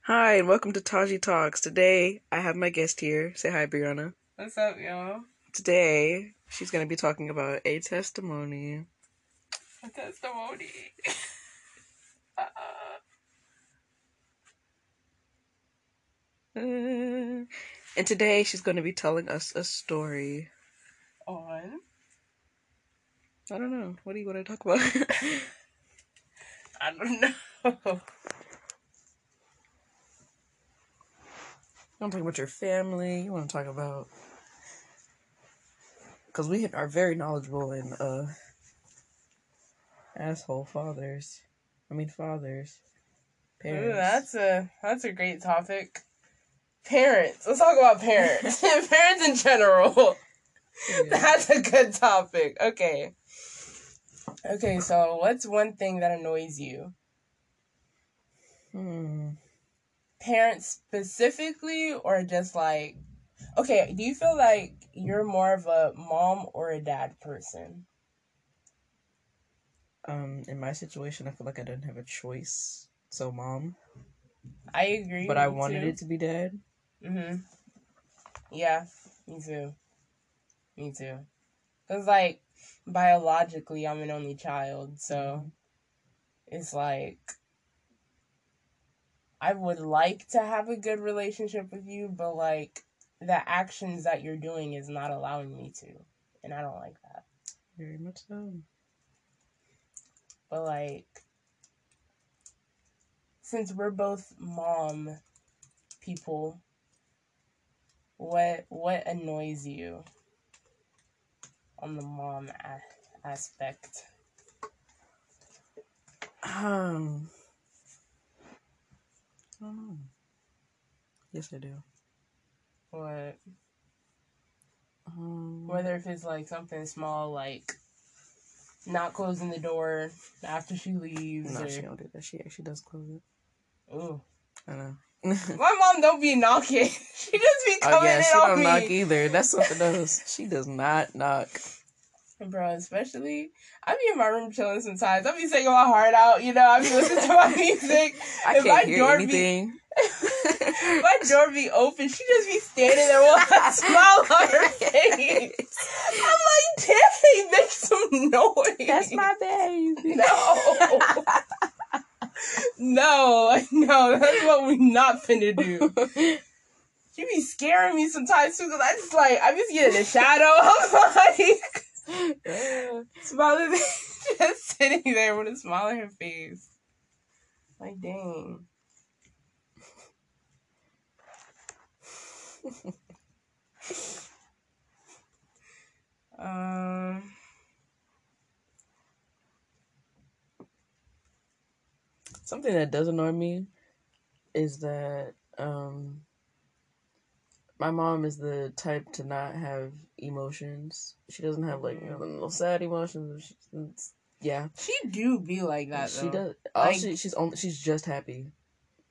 Hi, and welcome to Taji Talks. Today, I have my guest here. Say hi, Brianna. What's up, y'all? Today, she's going to be talking about a testimony. A testimony. (laughs) Uh, and today, she's going to be telling us a story. On. I don't know. What do you want to talk about? (laughs) I don't (laughs) know. You want to talk about your family? You want to talk about because we are very knowledgeable in uh asshole fathers. I mean fathers, Ooh, that's a that's a great topic. Parents. Let's talk about parents. (laughs) parents in general. Yeah. (laughs) That's a good topic. Okay. Okay, so what's one thing that annoys you? Hmm. Parents specifically, or just like, okay, do you feel like you're more of a mom or a dad person? Um, in my situation, I feel like I didn't have a choice. So mom, I agree. but I wanted too. it to be dad. Mm-hmm. Yeah, me too. Me too. Cause like biologically, I'm an only child, so mm-hmm. it's like I would like to have a good relationship with you, but like the actions that you're doing is not allowing me to, and I don't like that. Very much so. But like, since we're both mom people, what what annoys you on the mom a- aspect? Um, I don't know. Yes, I do. What Um, whether if it's like something small, like not closing the door after she leaves, no, or she don't do that. She actually does close it. Oh. I know. My mom don't be knocking. (laughs) she just be oh, coming oh yeah, in she on don't me. knock either. That's something else. She does not knock. Bro, especially I be in my room chilling sometimes. I be singing my heart out, you know. I be listening to my (laughs) music. I If can't my hear door be- anything. If (laughs) my door be open, she just be standing there with a smile on her face. I'm like, dang, make some noise. That's my baby. no. No, (laughs) no, that's what we not finna do. (laughs) She be scaring me sometimes too, cause I just like I'm just get in the shadow. (laughs) I'm like smiling, just sitting there with a smile on her face. Like, dang. um, Something that does annoy me is that um my mom is the type to not have emotions. She doesn't have like you know, little sad emotions. She, yeah, she do be like that. she though. does. All Like- she, she's only she's just happy.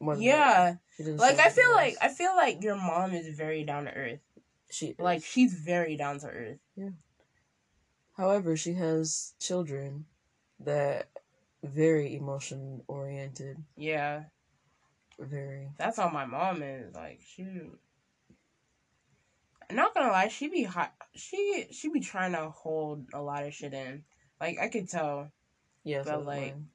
More than that. Yeah, like I feel like. I feel like your mom is very down to earth. she Like she's very down to earth. Yeah. However, she has children that very emotion oriented. Yeah, Very. that's how my mom is. Like, shoot. not gonna lie, she be hot. She she be trying to hold a lot of shit in. Like I could tell. Yeah. But, like, mine.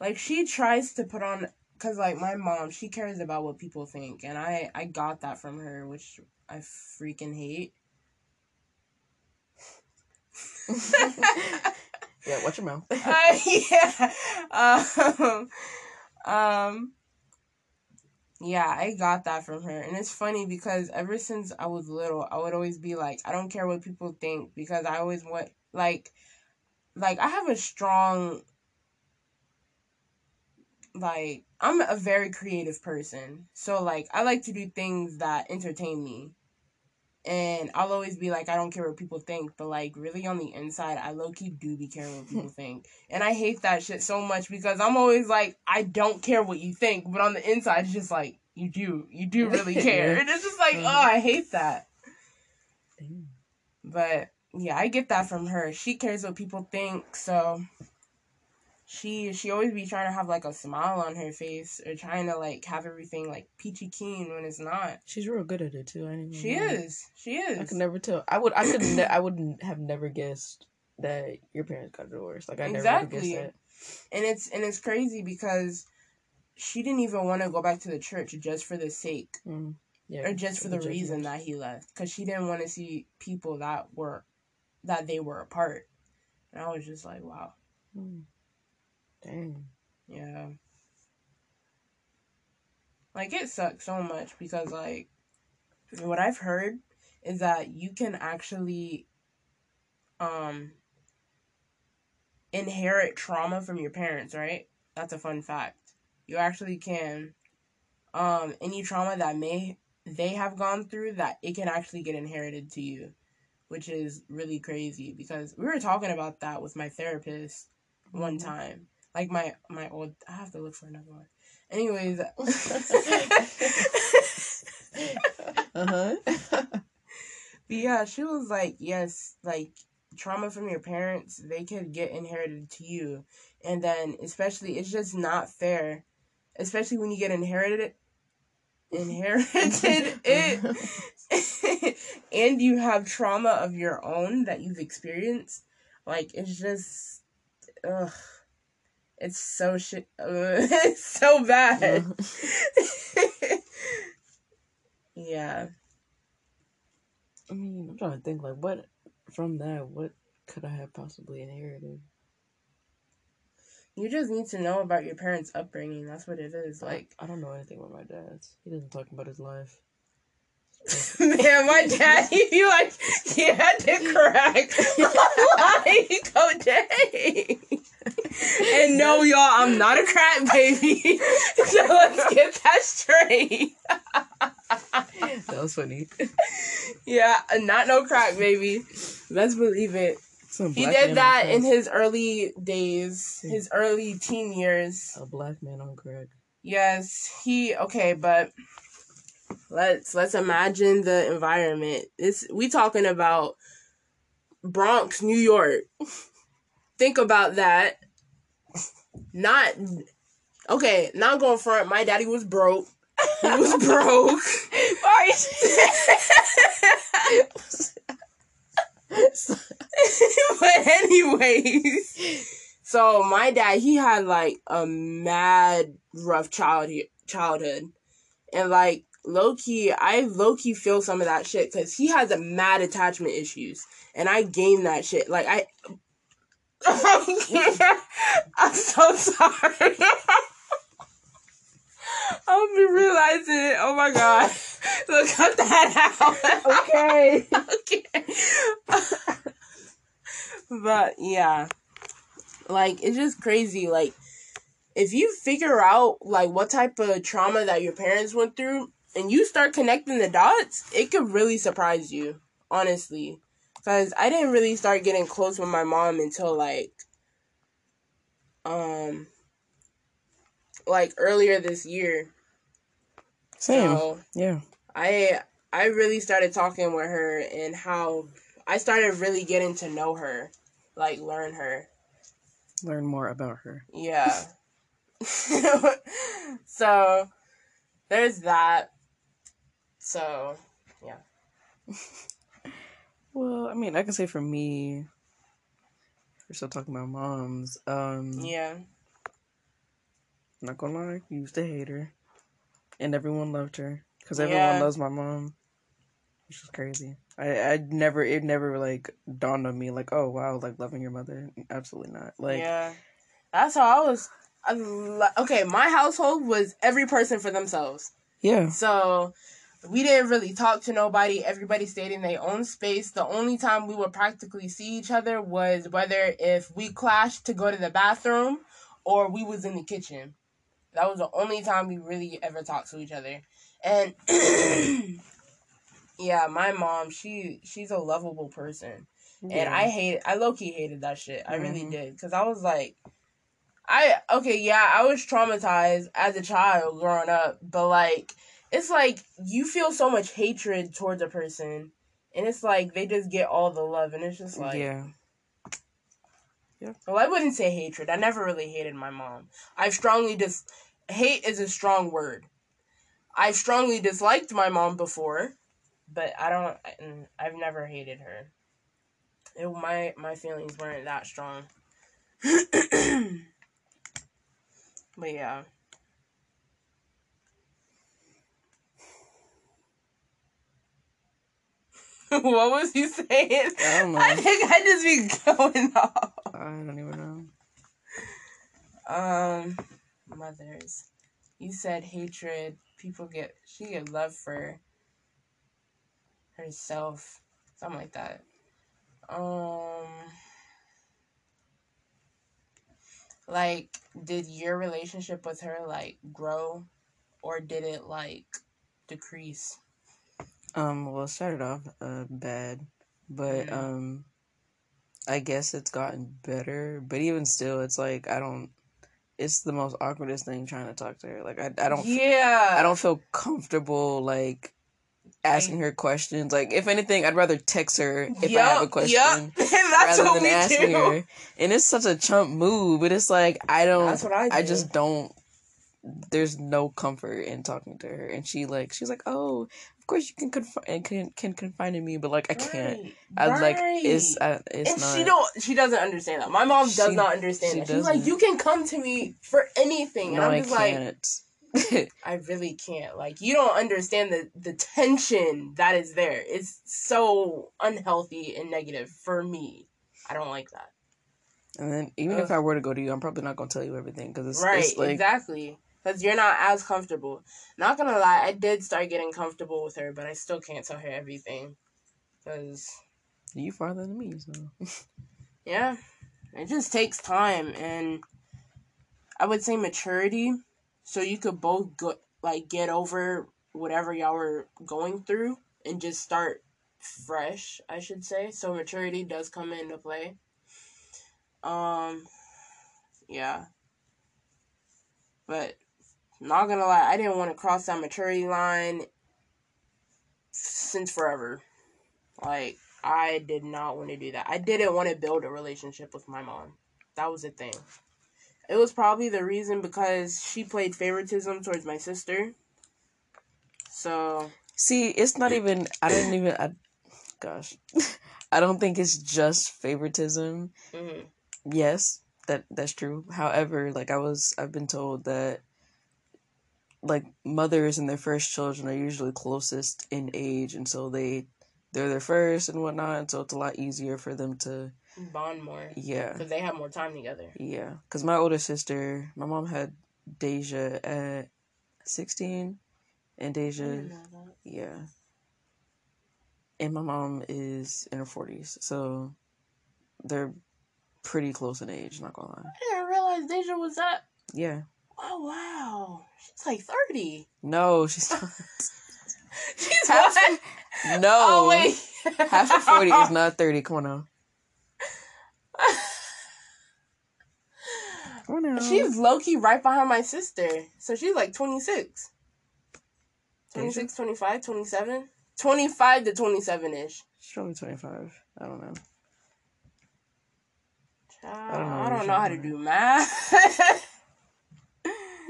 Like she tries to put on cuz like my mom, she cares about what people think and I I got that from her, which I freaking hate. (laughs) (laughs) yeah, watch your mouth. (laughs) uh, yeah. Um, um yeah, I got that from her. And it's funny because ever since I was little, I would always be like, I don't care what people think because I always want like like I have a strong like I'm a very creative person. So like I like to do things that entertain me. And I'll always be like, I don't care what people think, but like really on the inside, I low key do be caring what people (laughs) think. And I hate that shit so much because I'm always like, I don't care what you think, but on the inside, it's just like, you do. You do really care. (laughs) And it's just like, oh, I hate that. But yeah, I get that from her. She cares what people think, so she she always be trying to have like a smile on her face or trying to like have everything like peachy keen when it's not. She's real good at it too. I didn't She know is. She is. I could never tell. I would. I could. Ne- I wouldn't have never guessed that your parents got divorced. Like I never Exactly. guessed that. and it's and it's crazy because she didn't even want to go back to the church just for the sake Mm. Yeah. or just for the reason that he left because she didn't want to see people that were that they were apart and i was just like wow Mm. Dang. yeah like it sucks so much because like what i've heard is that you can actually um inherit trauma from your parents right that's a fun fact you actually can um any trauma that may they have gone through that it can actually get inherited to you which is really crazy because we were talking about that with my therapist one Mhm. time like my my old i have to look for another one anyways (laughs) Uh huh. But yeah, she was like, yes, like trauma from your parents, they could get inherited to you. And then especially it's just not fair. Especially when you get inherited inherited (laughs) it (laughs) and you have trauma of your own that you've experienced. Like it's just ugh. It's so shit. Uh, (laughs) it's so bad. (laughs) yeah. I mean, I'm trying to think like what from that what could I have possibly inherited? You just need to know about your parents' upbringing. That's what it is. Like, I don't know anything about my dad's. He doesn't talk about his life. (laughs) man, my dad, he like, he had to crack. (laughs) like, oh, dang. And no, y'all, I'm not a crack baby. (laughs) so let's get that straight. that was funny. Yeah, not no crack baby. Let's believe it. Some He did that in his early days, his early teen years. a black man on crack. Yes, he okay, but let's let's imagine the environment. This we talking about Bronx, New York. (laughs) Think about that. Not okay, not going front. My daddy was broke. He was (laughs) broke. (laughs) but anyways, so my dad he had like a mad rough childhood childhood, and like low key, I low key feel some of that shit because he has a mad attachment issues, and I gained that shit. Like I, (laughs) I'm so sorry. I'll be realizing it. Oh my god. (laughs) Look, cut that out. Okay. (laughs) okay. but yeah. Like it's just crazy. Like if you figure out like what type of trauma that your parents went through and you start connecting the dots, it could really surprise you, honestly. Cause I didn't really start getting close with my mom until like um like earlier this year. Same. So Yeah. I I really started talking with her and how I started really getting to know her, like learn her. Learn more about her. Yeah. (laughs) so there's that. So yeah. (laughs) Well, I mean, I can say for me, we're still talking about moms. Um, Yeah. not gonna lie, used to hate her, and everyone loved her because Yeah. everyone loves my mom, which is crazy. I I never it never like dawned on me like oh wow like loving your mother absolutely not like yeah. That's how I was. I, okay, my household was every person for themselves. yeah So we didn't really talk to nobody. Everybody stayed in their own space. The only time we would practically see each other was whether if we clashed to go to the bathroom or we was in the kitchen. That was the only time we really ever talked to each other. And (clears throat) yeah, my mom, she she's a lovable person. And I hate I low key hated that shit. I really Mhm. did. Cause I was like I okay, yeah, I was traumatized as a child growing up, but like it's like you feel so much hatred towards a person and it's like they just get all the love and it's just like yeah well I wouldn't say hatred. I never really hated my mom. I've strongly dis hate is a strong word. I've strongly disliked my mom before, but I don't mm, I've never hated her. It, my my feelings weren't that strong. (clears throat) but yeah. (laughs) what was you saying? I don't know I think I just be going (laughs) off. I don't even know Um, mothers. You said hatred. People get she get love for herself, something like that. Um, like, did your relationship with her like grow, or did it like decrease? Um well it started off uh bad but Mhm. um I guess it's gotten better but even still it's like I don't it's the most awkwardest thing trying to talk to her like I I don't Yeah, I don't feel comfortable like asking her questions. Like if anything, I'd rather text her if I have a question. (laughs) That's rather what than asking do. her. And it's such a chump move, but it's like I don't. That's what I do. I just don't. There's no comfort in talking to her, and she like she's like, oh, of course you can confine eh, can can confine in me, but like I can't. Right, I like it's right. I, it's and not. she don't she doesn't understand that. My mom does She- not understand she that. She's like, you can come to me for anything. no, and I'm I just like can't. (laughs) I really can't. Like you don't understand the the tension that is there. It's so unhealthy and negative for me. I don't like that. and then even if I were to go to you, I'm probably not gonna tell you everything because it's, right, it's like exactly. Because you're not as comfortable. Not gonna lie, I did start getting comfortable with her, but I still can't tell her everything. Because you farther than me, so (laughs) Yeah, it just takes time, and I would say maturity, so you could both go like get over whatever y'all were going through and just start fresh. I should say so. Maturity does come into play. Um, yeah, but not gonna lie, I didn't want to cross that maturity line since forever. Like I did not want to do that. I didn't want to build a relationship with my mom. That was the thing. It was probably the reason because she played favoritism towards my sister. So, See, it's not even. I didn't even. I, gosh, (laughs) I don't think it's just favoritism. mhm. Yes, that that's true. However, like I was, I've been told that like mothers and their first children are usually closest in age, and so they they're their first and whatnot. And so it's a lot easier for them to bond more yeah because they have more time together. yeah. Because my older sister, my mom had Deja at sixteen, and Deja Yeah. And my mom is in her 40s, so they're pretty close in age, not gonna lie. I didn't realize Deja was that. Yeah. Oh wow, she's like thirty. No, she's not. (laughs) She's Half- what? No. Oh wait. Half of 40 is (laughs) not 30. Come on now. Come on now. She's low key right behind my sister. So she's like 26. 26, 25, 27. 25 to 27 ish. She's probably 25. I don't know. I don't know, I don't know how to do math. (laughs)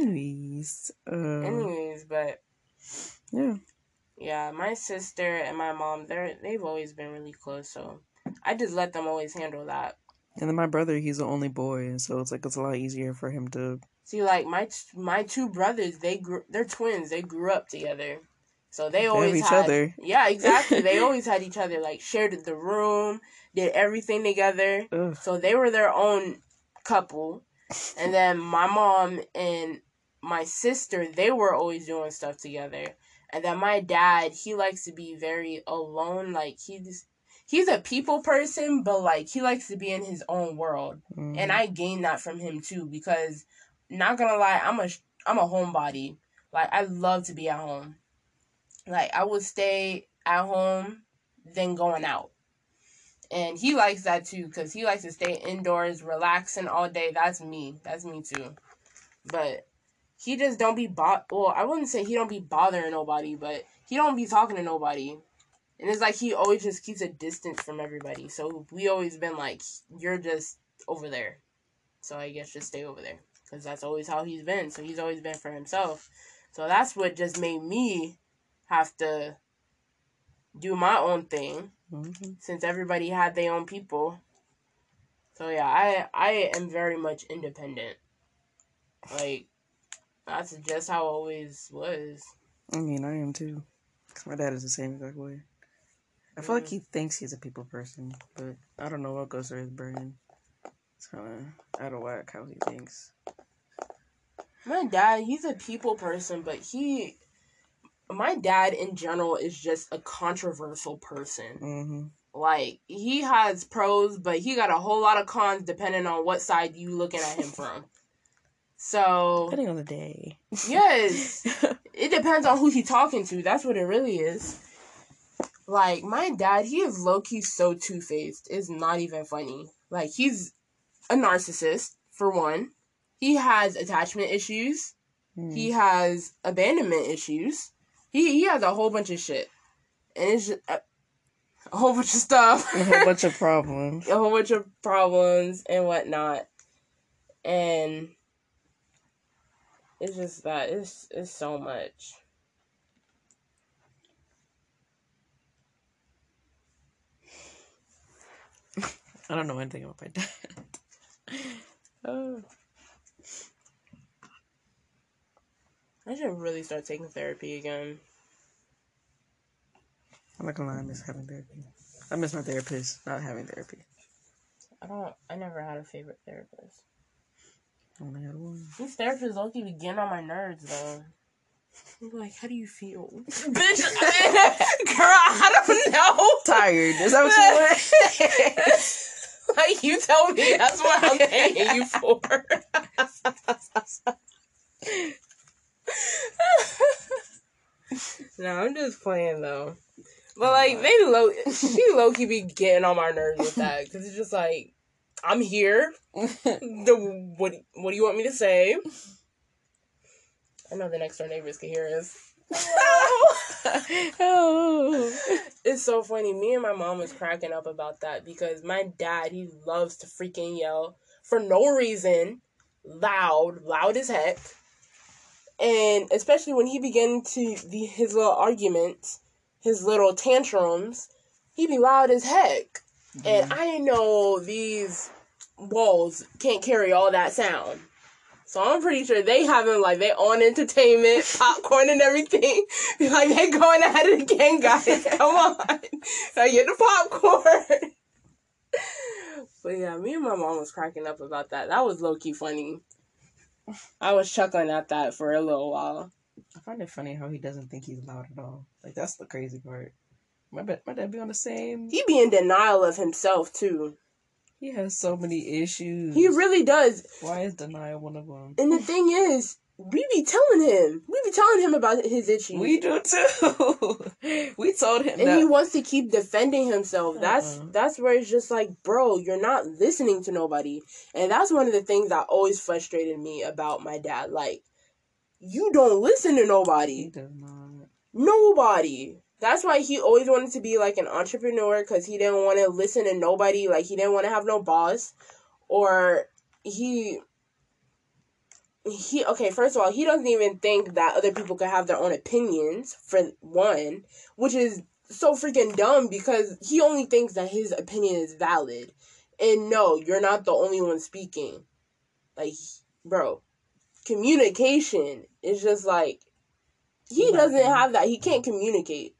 Anyways. Uh, Anyways, but yeah. Yeah, my sister and my mom, they're they've always been really close, so I just let them always handle that. And then my brother, he's the only boy, so it's like it's a lot easier for him to. See, like my my two brothers, they grew, they're twins. They grew up together, so they They always each had, other. Yeah, exactly. they (laughs) always had each other. Like shared the room, did everything together. Ugh. So they were their own couple. And then my mom and my sister, they were always doing stuff together. And then my dad, he likes to be very alone. Like he's he's a people person, but like he likes to be in his own world. Mm. And I gained that from him too because not gonna lie, I'm a I'm a homebody. Like I love to be at home. Like I would stay at home than going out. And he likes that too because he likes to stay indoors, relaxing all day. That's me. That's me too. But he just don't be bo- well, I wouldn't say he don't be bothering nobody, but he don't be talking to nobody. And it's like he always just keeps a distance from everybody. So we always been like, you're just over there. So I guess just stay over there because that's always how he's been. So he's always been for himself. So that's what just made me have to do my own thing Mhm. since everybody had their own people. So yeah, I I am very much independent. Like that's just how I always was. I mean, I am too. 'Cause my dad is the same exact way. I feel like he thinks he's a people person, but I don't know what goes through his brain. It's kind of out of whack how he thinks. My dad, he's a people person, but he my dad in general is just a controversial person. Mm-hmm. Like he has pros, but he got a whole lot of cons depending on what side you looking at him from. (laughs) So Depending on the day. yes, (laughs) it depends on who he talking to. That's what it really is. Like my dad, he is low key so two faced. It's not even funny. Like he's a narcissist for one. He has attachment issues. Mm. He has abandonment issues. He he has a whole bunch of shit, and it's just a, uh, a whole bunch of stuff. a whole bunch of (laughs) problems. a whole bunch of problems and whatnot, and it's just that it's it's so much. (laughs) I don't know anything about my dad. (laughs) oh. I should really start taking therapy again. I'm not gonna lie, I miss having therapy. I miss my therapist not having therapy. I don't. I never had a favorite therapist. I only had one. These therapists key be getting on my nerves though. I'm like, how do you feel, (laughs) (laughs) bitch? girl, I don't know. Tired. Is that what you want? (laughs) like you tell me that's what I'm paying you for. No, I'm just playing though. But like they low, she low key be getting on my nerves with that because it's just like I'm here. (laughs) The what? What do you want me to say? I know the next door neighbors can hear us. (laughs) oh. It's so funny. Me and my mom was cracking up about that because my dad he loves to freaking yell for no reason, loud, loud as heck, and especially when he began to the his little arguments, his little tantrums, he'd be loud as heck, and mm-hmm. I know these walls can't carry all that sound. So I'm pretty sure they having like they on entertainment, (laughs) popcorn and everything. Be (laughs) like they going at it again, guys. (laughs) Come on, I get the popcorn. but yeah, me and my mom was cracking up about that. That was low key funny. I was chuckling at that for a little while. I find it funny how he doesn't think he's loud at all. Like that's the crazy part. My dad, my dad be on the same. He be in denial of himself too. He has so many issues. He really does. Why is denial one of them? And the thing is, we be telling him. We be telling him about his issues. We do too. (laughs) we told him and that. he wants to keep defending himself. That's Uh-uh. that's where it's just like, bro, you're not listening to nobody. And that's one of the things that always frustrated me about my dad. Like, you don't listen to he nobody. does not. Nobody. That's why he always wanted to be like an entrepreneur because he didn't want to listen to nobody. Like he didn't want to have no boss, or he he okay first of all he doesn't even think that other people could have their own opinions for one which is so freaking dumb because he only thinks that his opinion is valid and no you're not the only one speaking like bro communication is just like he doesn't have that he can't communicate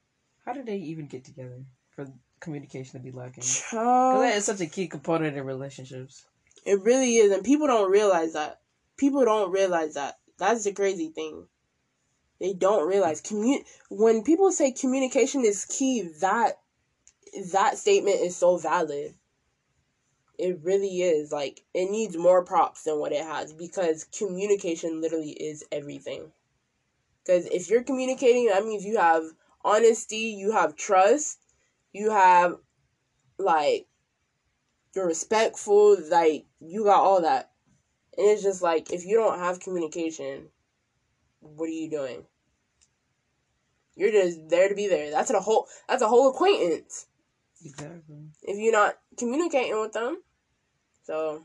How did they even get together for communication to be lacking? That is such a key component in relationships. It really is, and people don't realize that. People don't realize that. That's the crazy thing. They don't realize commun. When people say communication is key, that that statement is so valid. It really is. Like it needs more props than what it has because communication literally is everything. Because if you're communicating, that means you have honesty, you have trust, you have like you're respectful, like you got all that. And it's just like if you don't have communication, what are you doing? You're just there to be there. That's a whole that's a whole acquaintance Exactly. if you're not communicating with them. So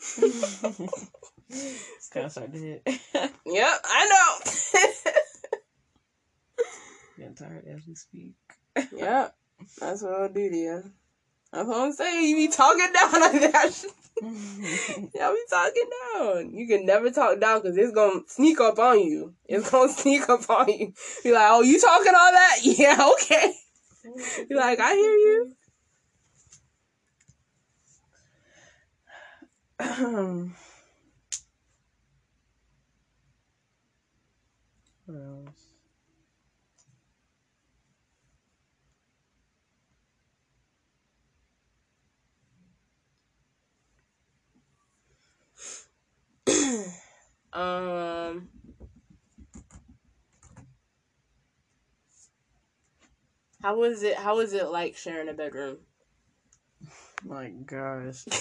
(laughs) It's kind of starting to hit. (laughs) Yep, I know. Getting tired as we speak. (laughs) yep. That's what I'll do to you. That's what I'm saying. You be talking down like that. (laughs) Y'all be talking down. You can never talk down because it's gonna sneak up on you. It's gonna (laughs) sneak up on you. Be like, oh, you talking all that? (laughs) Yeah, okay. Be like, I hear you. (clears throat) what else? (coughs) Um. How was it? How was it like sharing a bedroom? My gosh. (laughs)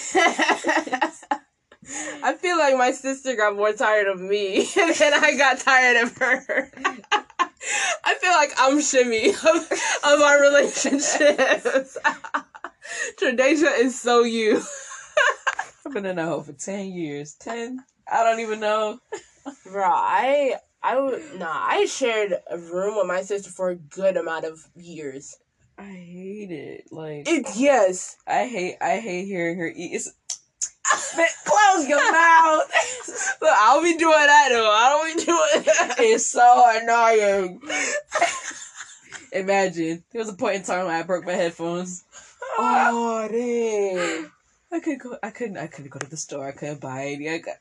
I feel like my sister got more tired of me (laughs) than I got tired of her. (laughs) I feel like I'm shimmy of, of our relationships. Tradacia is so you. I've been in a hole for 10 years. 10? I don't even know. Bro, I I would nah, I shared a room with my sister for a good amount of years. I hate it. Like, It yes. I hate I hate hearing her eat. It's, close your mouth. (laughs) Look, I'll be doing that though. I don't be doing that. It's so annoying. Imagine there was a point in time when I broke my headphones. Oh dang. I could go. I couldn't. I couldn't go to the store. I couldn't buy any. I got.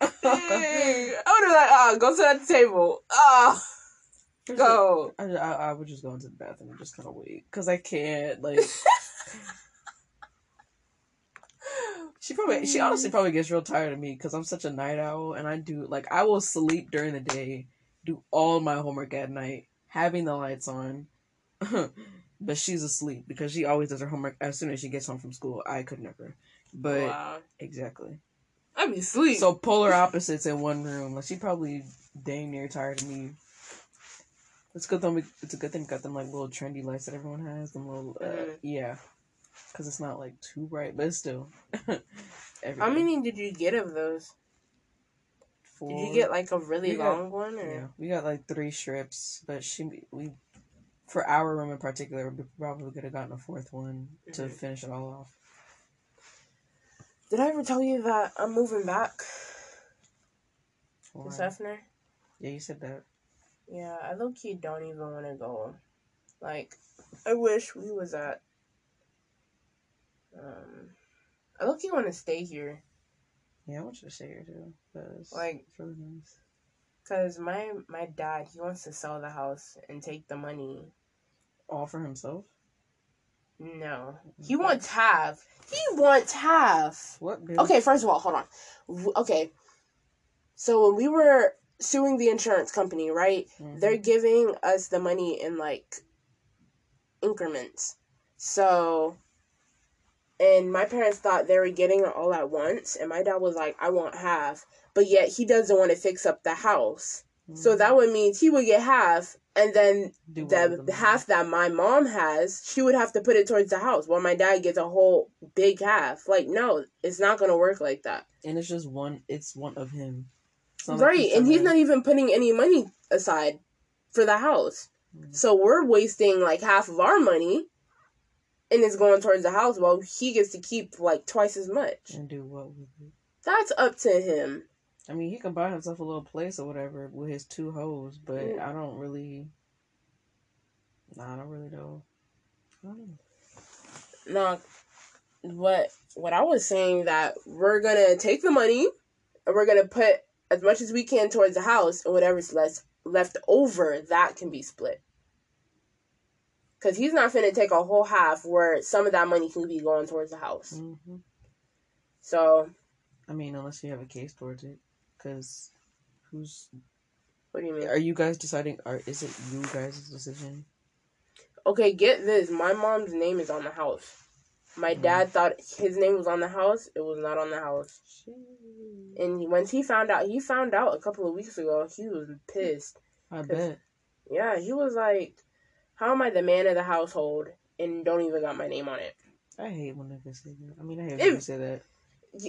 (laughs) I would be like, ah, go to that table. Ah, go. I, I, I would just go into the bathroom and just kind of wait because I can't. Like, (laughs) she probably. She honestly probably gets real tired of me because I'm such a night owl and I do like I will sleep during the day, do all my homework at night, having the lights on. (laughs) but she's asleep because she always does her homework as soon as she gets home from school. I could never. But wow. exactly. I'd be asleep. So polar opposites in one room. Like she probably dang near tired of me. It's good though. we- It's a good thing we got them like little trendy lights that everyone has. Them little uh, Mhm. yeah, because it's not like too bright, but still. (laughs) How many did you get of those? Four. Did you get like a really We got- long one or? Yeah, we got like three strips, but she we for our room in particular, we probably could have gotten a fourth one to Mhm. finish it all off. Did I ever tell you that I'm moving back Or- to Seffner? yeah, you said that. Yeah, I low key don't even want to go. Like, I wish we was at. Um, I low key want to stay here Yeah, I want you to stay here too. 'cause Like- really nice. because my my dad he wants to sell the house and take the money. All for himself. No, he wants half. He wants half. What? Dude? Okay, first of all, hold on. Okay, so when we were suing the insurance company, right? Mhm. they're giving us the money in like increments. So, and my parents thought they were getting it all at once, and my dad was like, I want half. But yet he doesn't want to fix up the house. So that would mean he would get half, and then Do the half that my mom has, she would have to put it towards the house, while my dad gets a whole big half. Like, no, it's not gonna work like that. and it's just one. It's one of him. Not like Right, and he's not even putting any money aside for the house. Mm. So we're wasting like half of our money and it's going towards the house while he gets to keep like twice as much. and do what with it. That's up to him. I mean, he can buy himself a little place or whatever with his two hoes, but. I don't really. Nah, I don't really know. I don't know. No, what what I was saying that we're gonna take the money and we're gonna put as much as we can towards the house and whatever's left left over that can be split. Cause he's not finna take a whole half where some of that money can be going towards the house. hmm So I mean, unless you have a case towards it, because who's what do you mean? are you guys deciding? Or is it you guys' decision? Okay, get this. My mom's name is on the house. My Mm. dad thought his name was on the house. It was not on the house. And he, once he found out, he found out a couple of weeks ago. He was pissed. I bet. Yeah, he was like, "How am I the man of the household and don't even got my name on it?" I hate when niggas say that. I mean, I hate when they say that.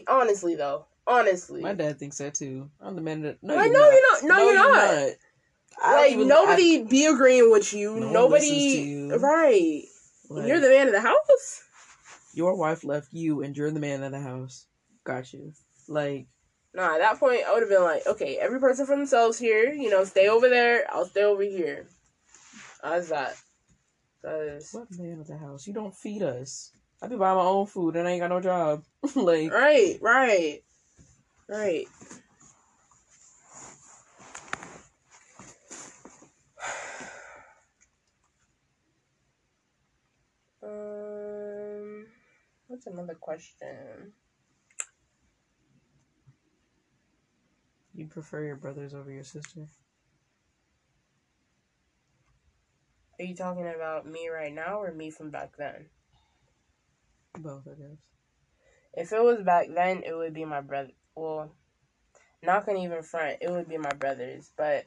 Honestly, though, honestly, My dad thinks that too. I'm the man that. No, Like, you're no, not. you're not. No, you're not. I don't like even- nobody be agreeing with you. No nobody, you. right? Like, you're the man of the house. Your wife left you, and you're the man of the house. Got you. Like, Nah, at that point, I would have been like, okay, every person for themselves here. You know, stay over there. I'll stay over here. How's that? Cause what man of the house? You don't feed us. I be buying my own food, and I ain't got no job. (laughs) like, right, right, right. (sighs) Um, what's another question? you prefer your brothers over your sister? Are you talking about me right now or me from back then? Both, I guess. If it was back then, it would be my brother. Well, not gonna even front. It would be my brothers. But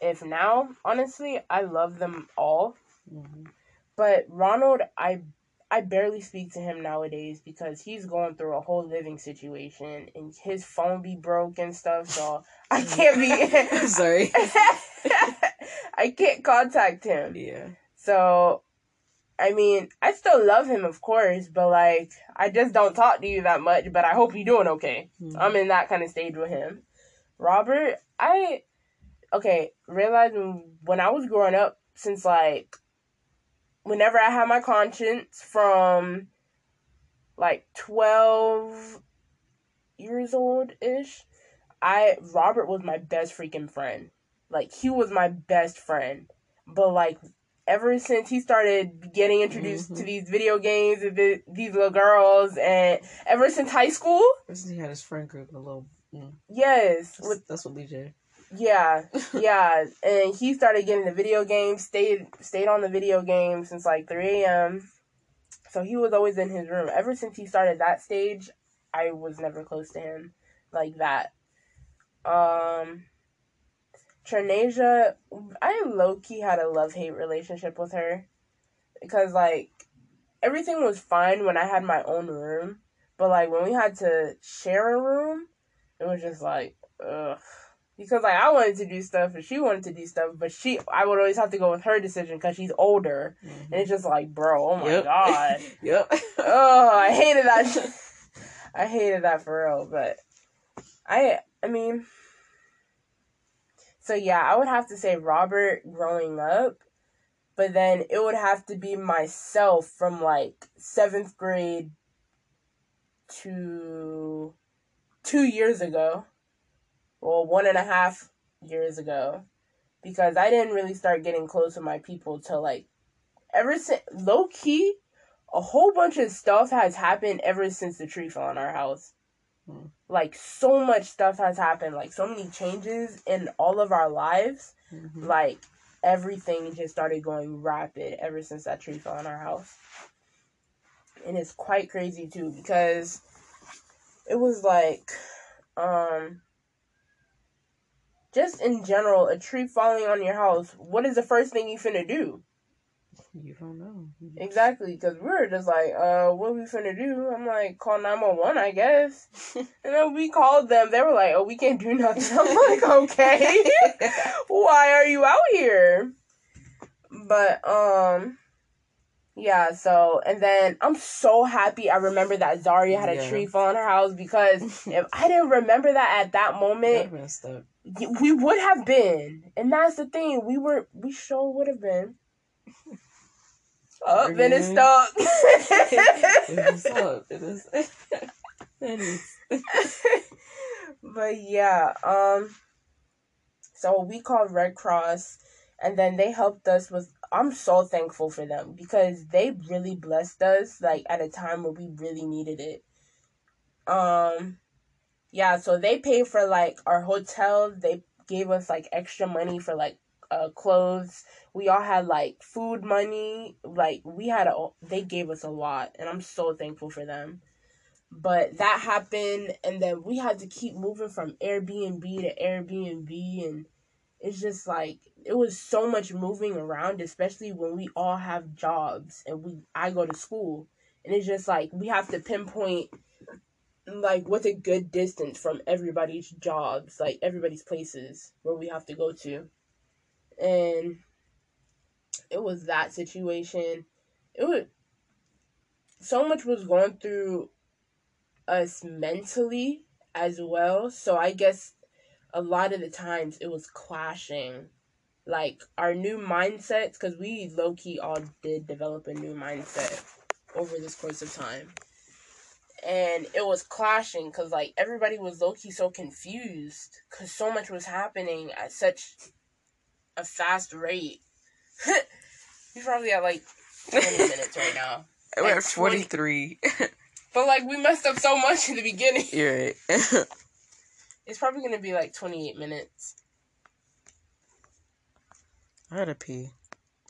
if now, honestly, I love them all. hmm But Ronald, I I barely speak to him nowadays because he's going through a whole living situation and his phone be broke and stuff. So I can't be. (laughs) Sorry. (laughs) I can't contact him. yeah. So, I mean, I still love him, of course, but like, I just don't talk to you that much. But I hope you're doing okay. Mhm. I'm in that kind of stage with him. Robert, I okay. Realize when, when I was growing up, since like, whenever I had my conscience from like twelve years old ish, I Robert was my best freaking friend. Like he was my best friend. But like ever since he started getting introduced to Mhm. these video games and the, these little girls and ever since high school, This is- he had his friend group, a little. Mm, yes, that's, with that's what DJ. yeah, (laughs) yeah, and he started getting the video games, stayed stayed on the video game since like 3 a.m. So he was always in his room. Ever since he started that stage, I was never close to him like that. Um Trinasia, I low key had a love hate relationship with her. Because like everything was fine when I had my own room. But like when we had to share a room, it was just like, ugh because like I wanted to do stuff and she wanted to do stuff, but she I would always have to go with her decision because she's older, and it's just like, bro, oh my Yep. god, (laughs) Yep. (laughs) oh I hated that. I hated that for real. But I I mean, so yeah, I would have to say Robert growing up, but then it would have to be myself from like seventh grade to two years ago well, one and a half years ago, because I didn't really start getting close with my people till like ever since low key, a whole bunch of stuff has happened ever since the tree fell on our house. Hmm. Like so much stuff has happened, like so many changes in all of our lives. Mhm. Like everything just started going rapid ever since that tree fell on our house. And it's quite crazy too because it was like um just in general, a tree falling on your house, what is the first thing you finna do? You don't know. Exactly, because we were just like, uh, what we finna do? I'm like, call 911, I guess. (laughs) and then we called them. They were like, oh, we can't do nothing. (laughs) I'm like, okay. (laughs) Why are you out here? But, um, yeah, so, and then I'm so happy I remember that Zaria had a Yeah. tree fall on her house because if I didn't remember that at that moment, That messed up. we would have been. And that's the thing. We were, we sure would have been. Up and it's stuck. It is up. It is. (laughs) it is. (laughs) but yeah, um, so we called Red Cross, and then they helped us with. I'm so thankful for them because they really blessed us like at a time where we really needed it. Um, yeah, so they paid for like our hotel. They gave us like extra money for like uh clothes. We all had like food money. Like we had a. They gave us a lot, and I'm so thankful for them but that happened and then we had to keep moving from airbnb to airbnb and it's just like it was so much moving around especially when we all have jobs and we i go to school and it's just like we have to pinpoint like what's a good distance from everybody's jobs like everybody's places where we have to go to and it was that situation it was so much was going through us mentally as well. So I guess a lot of the times it was clashing. Like our new mindsets, because we low key all did develop a new mindset over this course of time. And it was clashing because, like, everybody was low key so confused because so much was happening at such a fast rate. (laughs) He's probably at like 20 (laughs) minutes right now. We're At at 43. (laughs) But, like, we messed up so much in the beginning. You're right. It's probably gonna be like 28 minutes. I had to pee.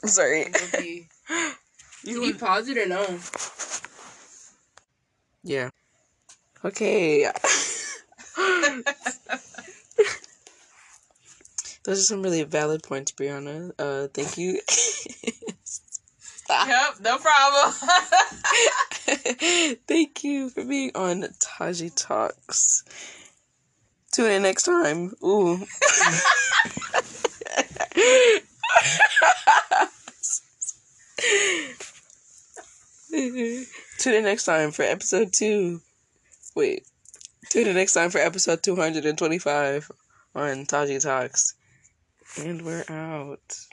Sorry. It'll You Did you pause it or no? Yeah. Okay. Those are some really valid points, Brianna. Uh, thank you. (laughs) Yep, no problem. (laughs) thank you for being on Taji Talks. Tune in next time. Ooh. (laughs) Tune in next time for episode two. Wait. Tune in next time for episode 225 on Taji Talks. And we're out.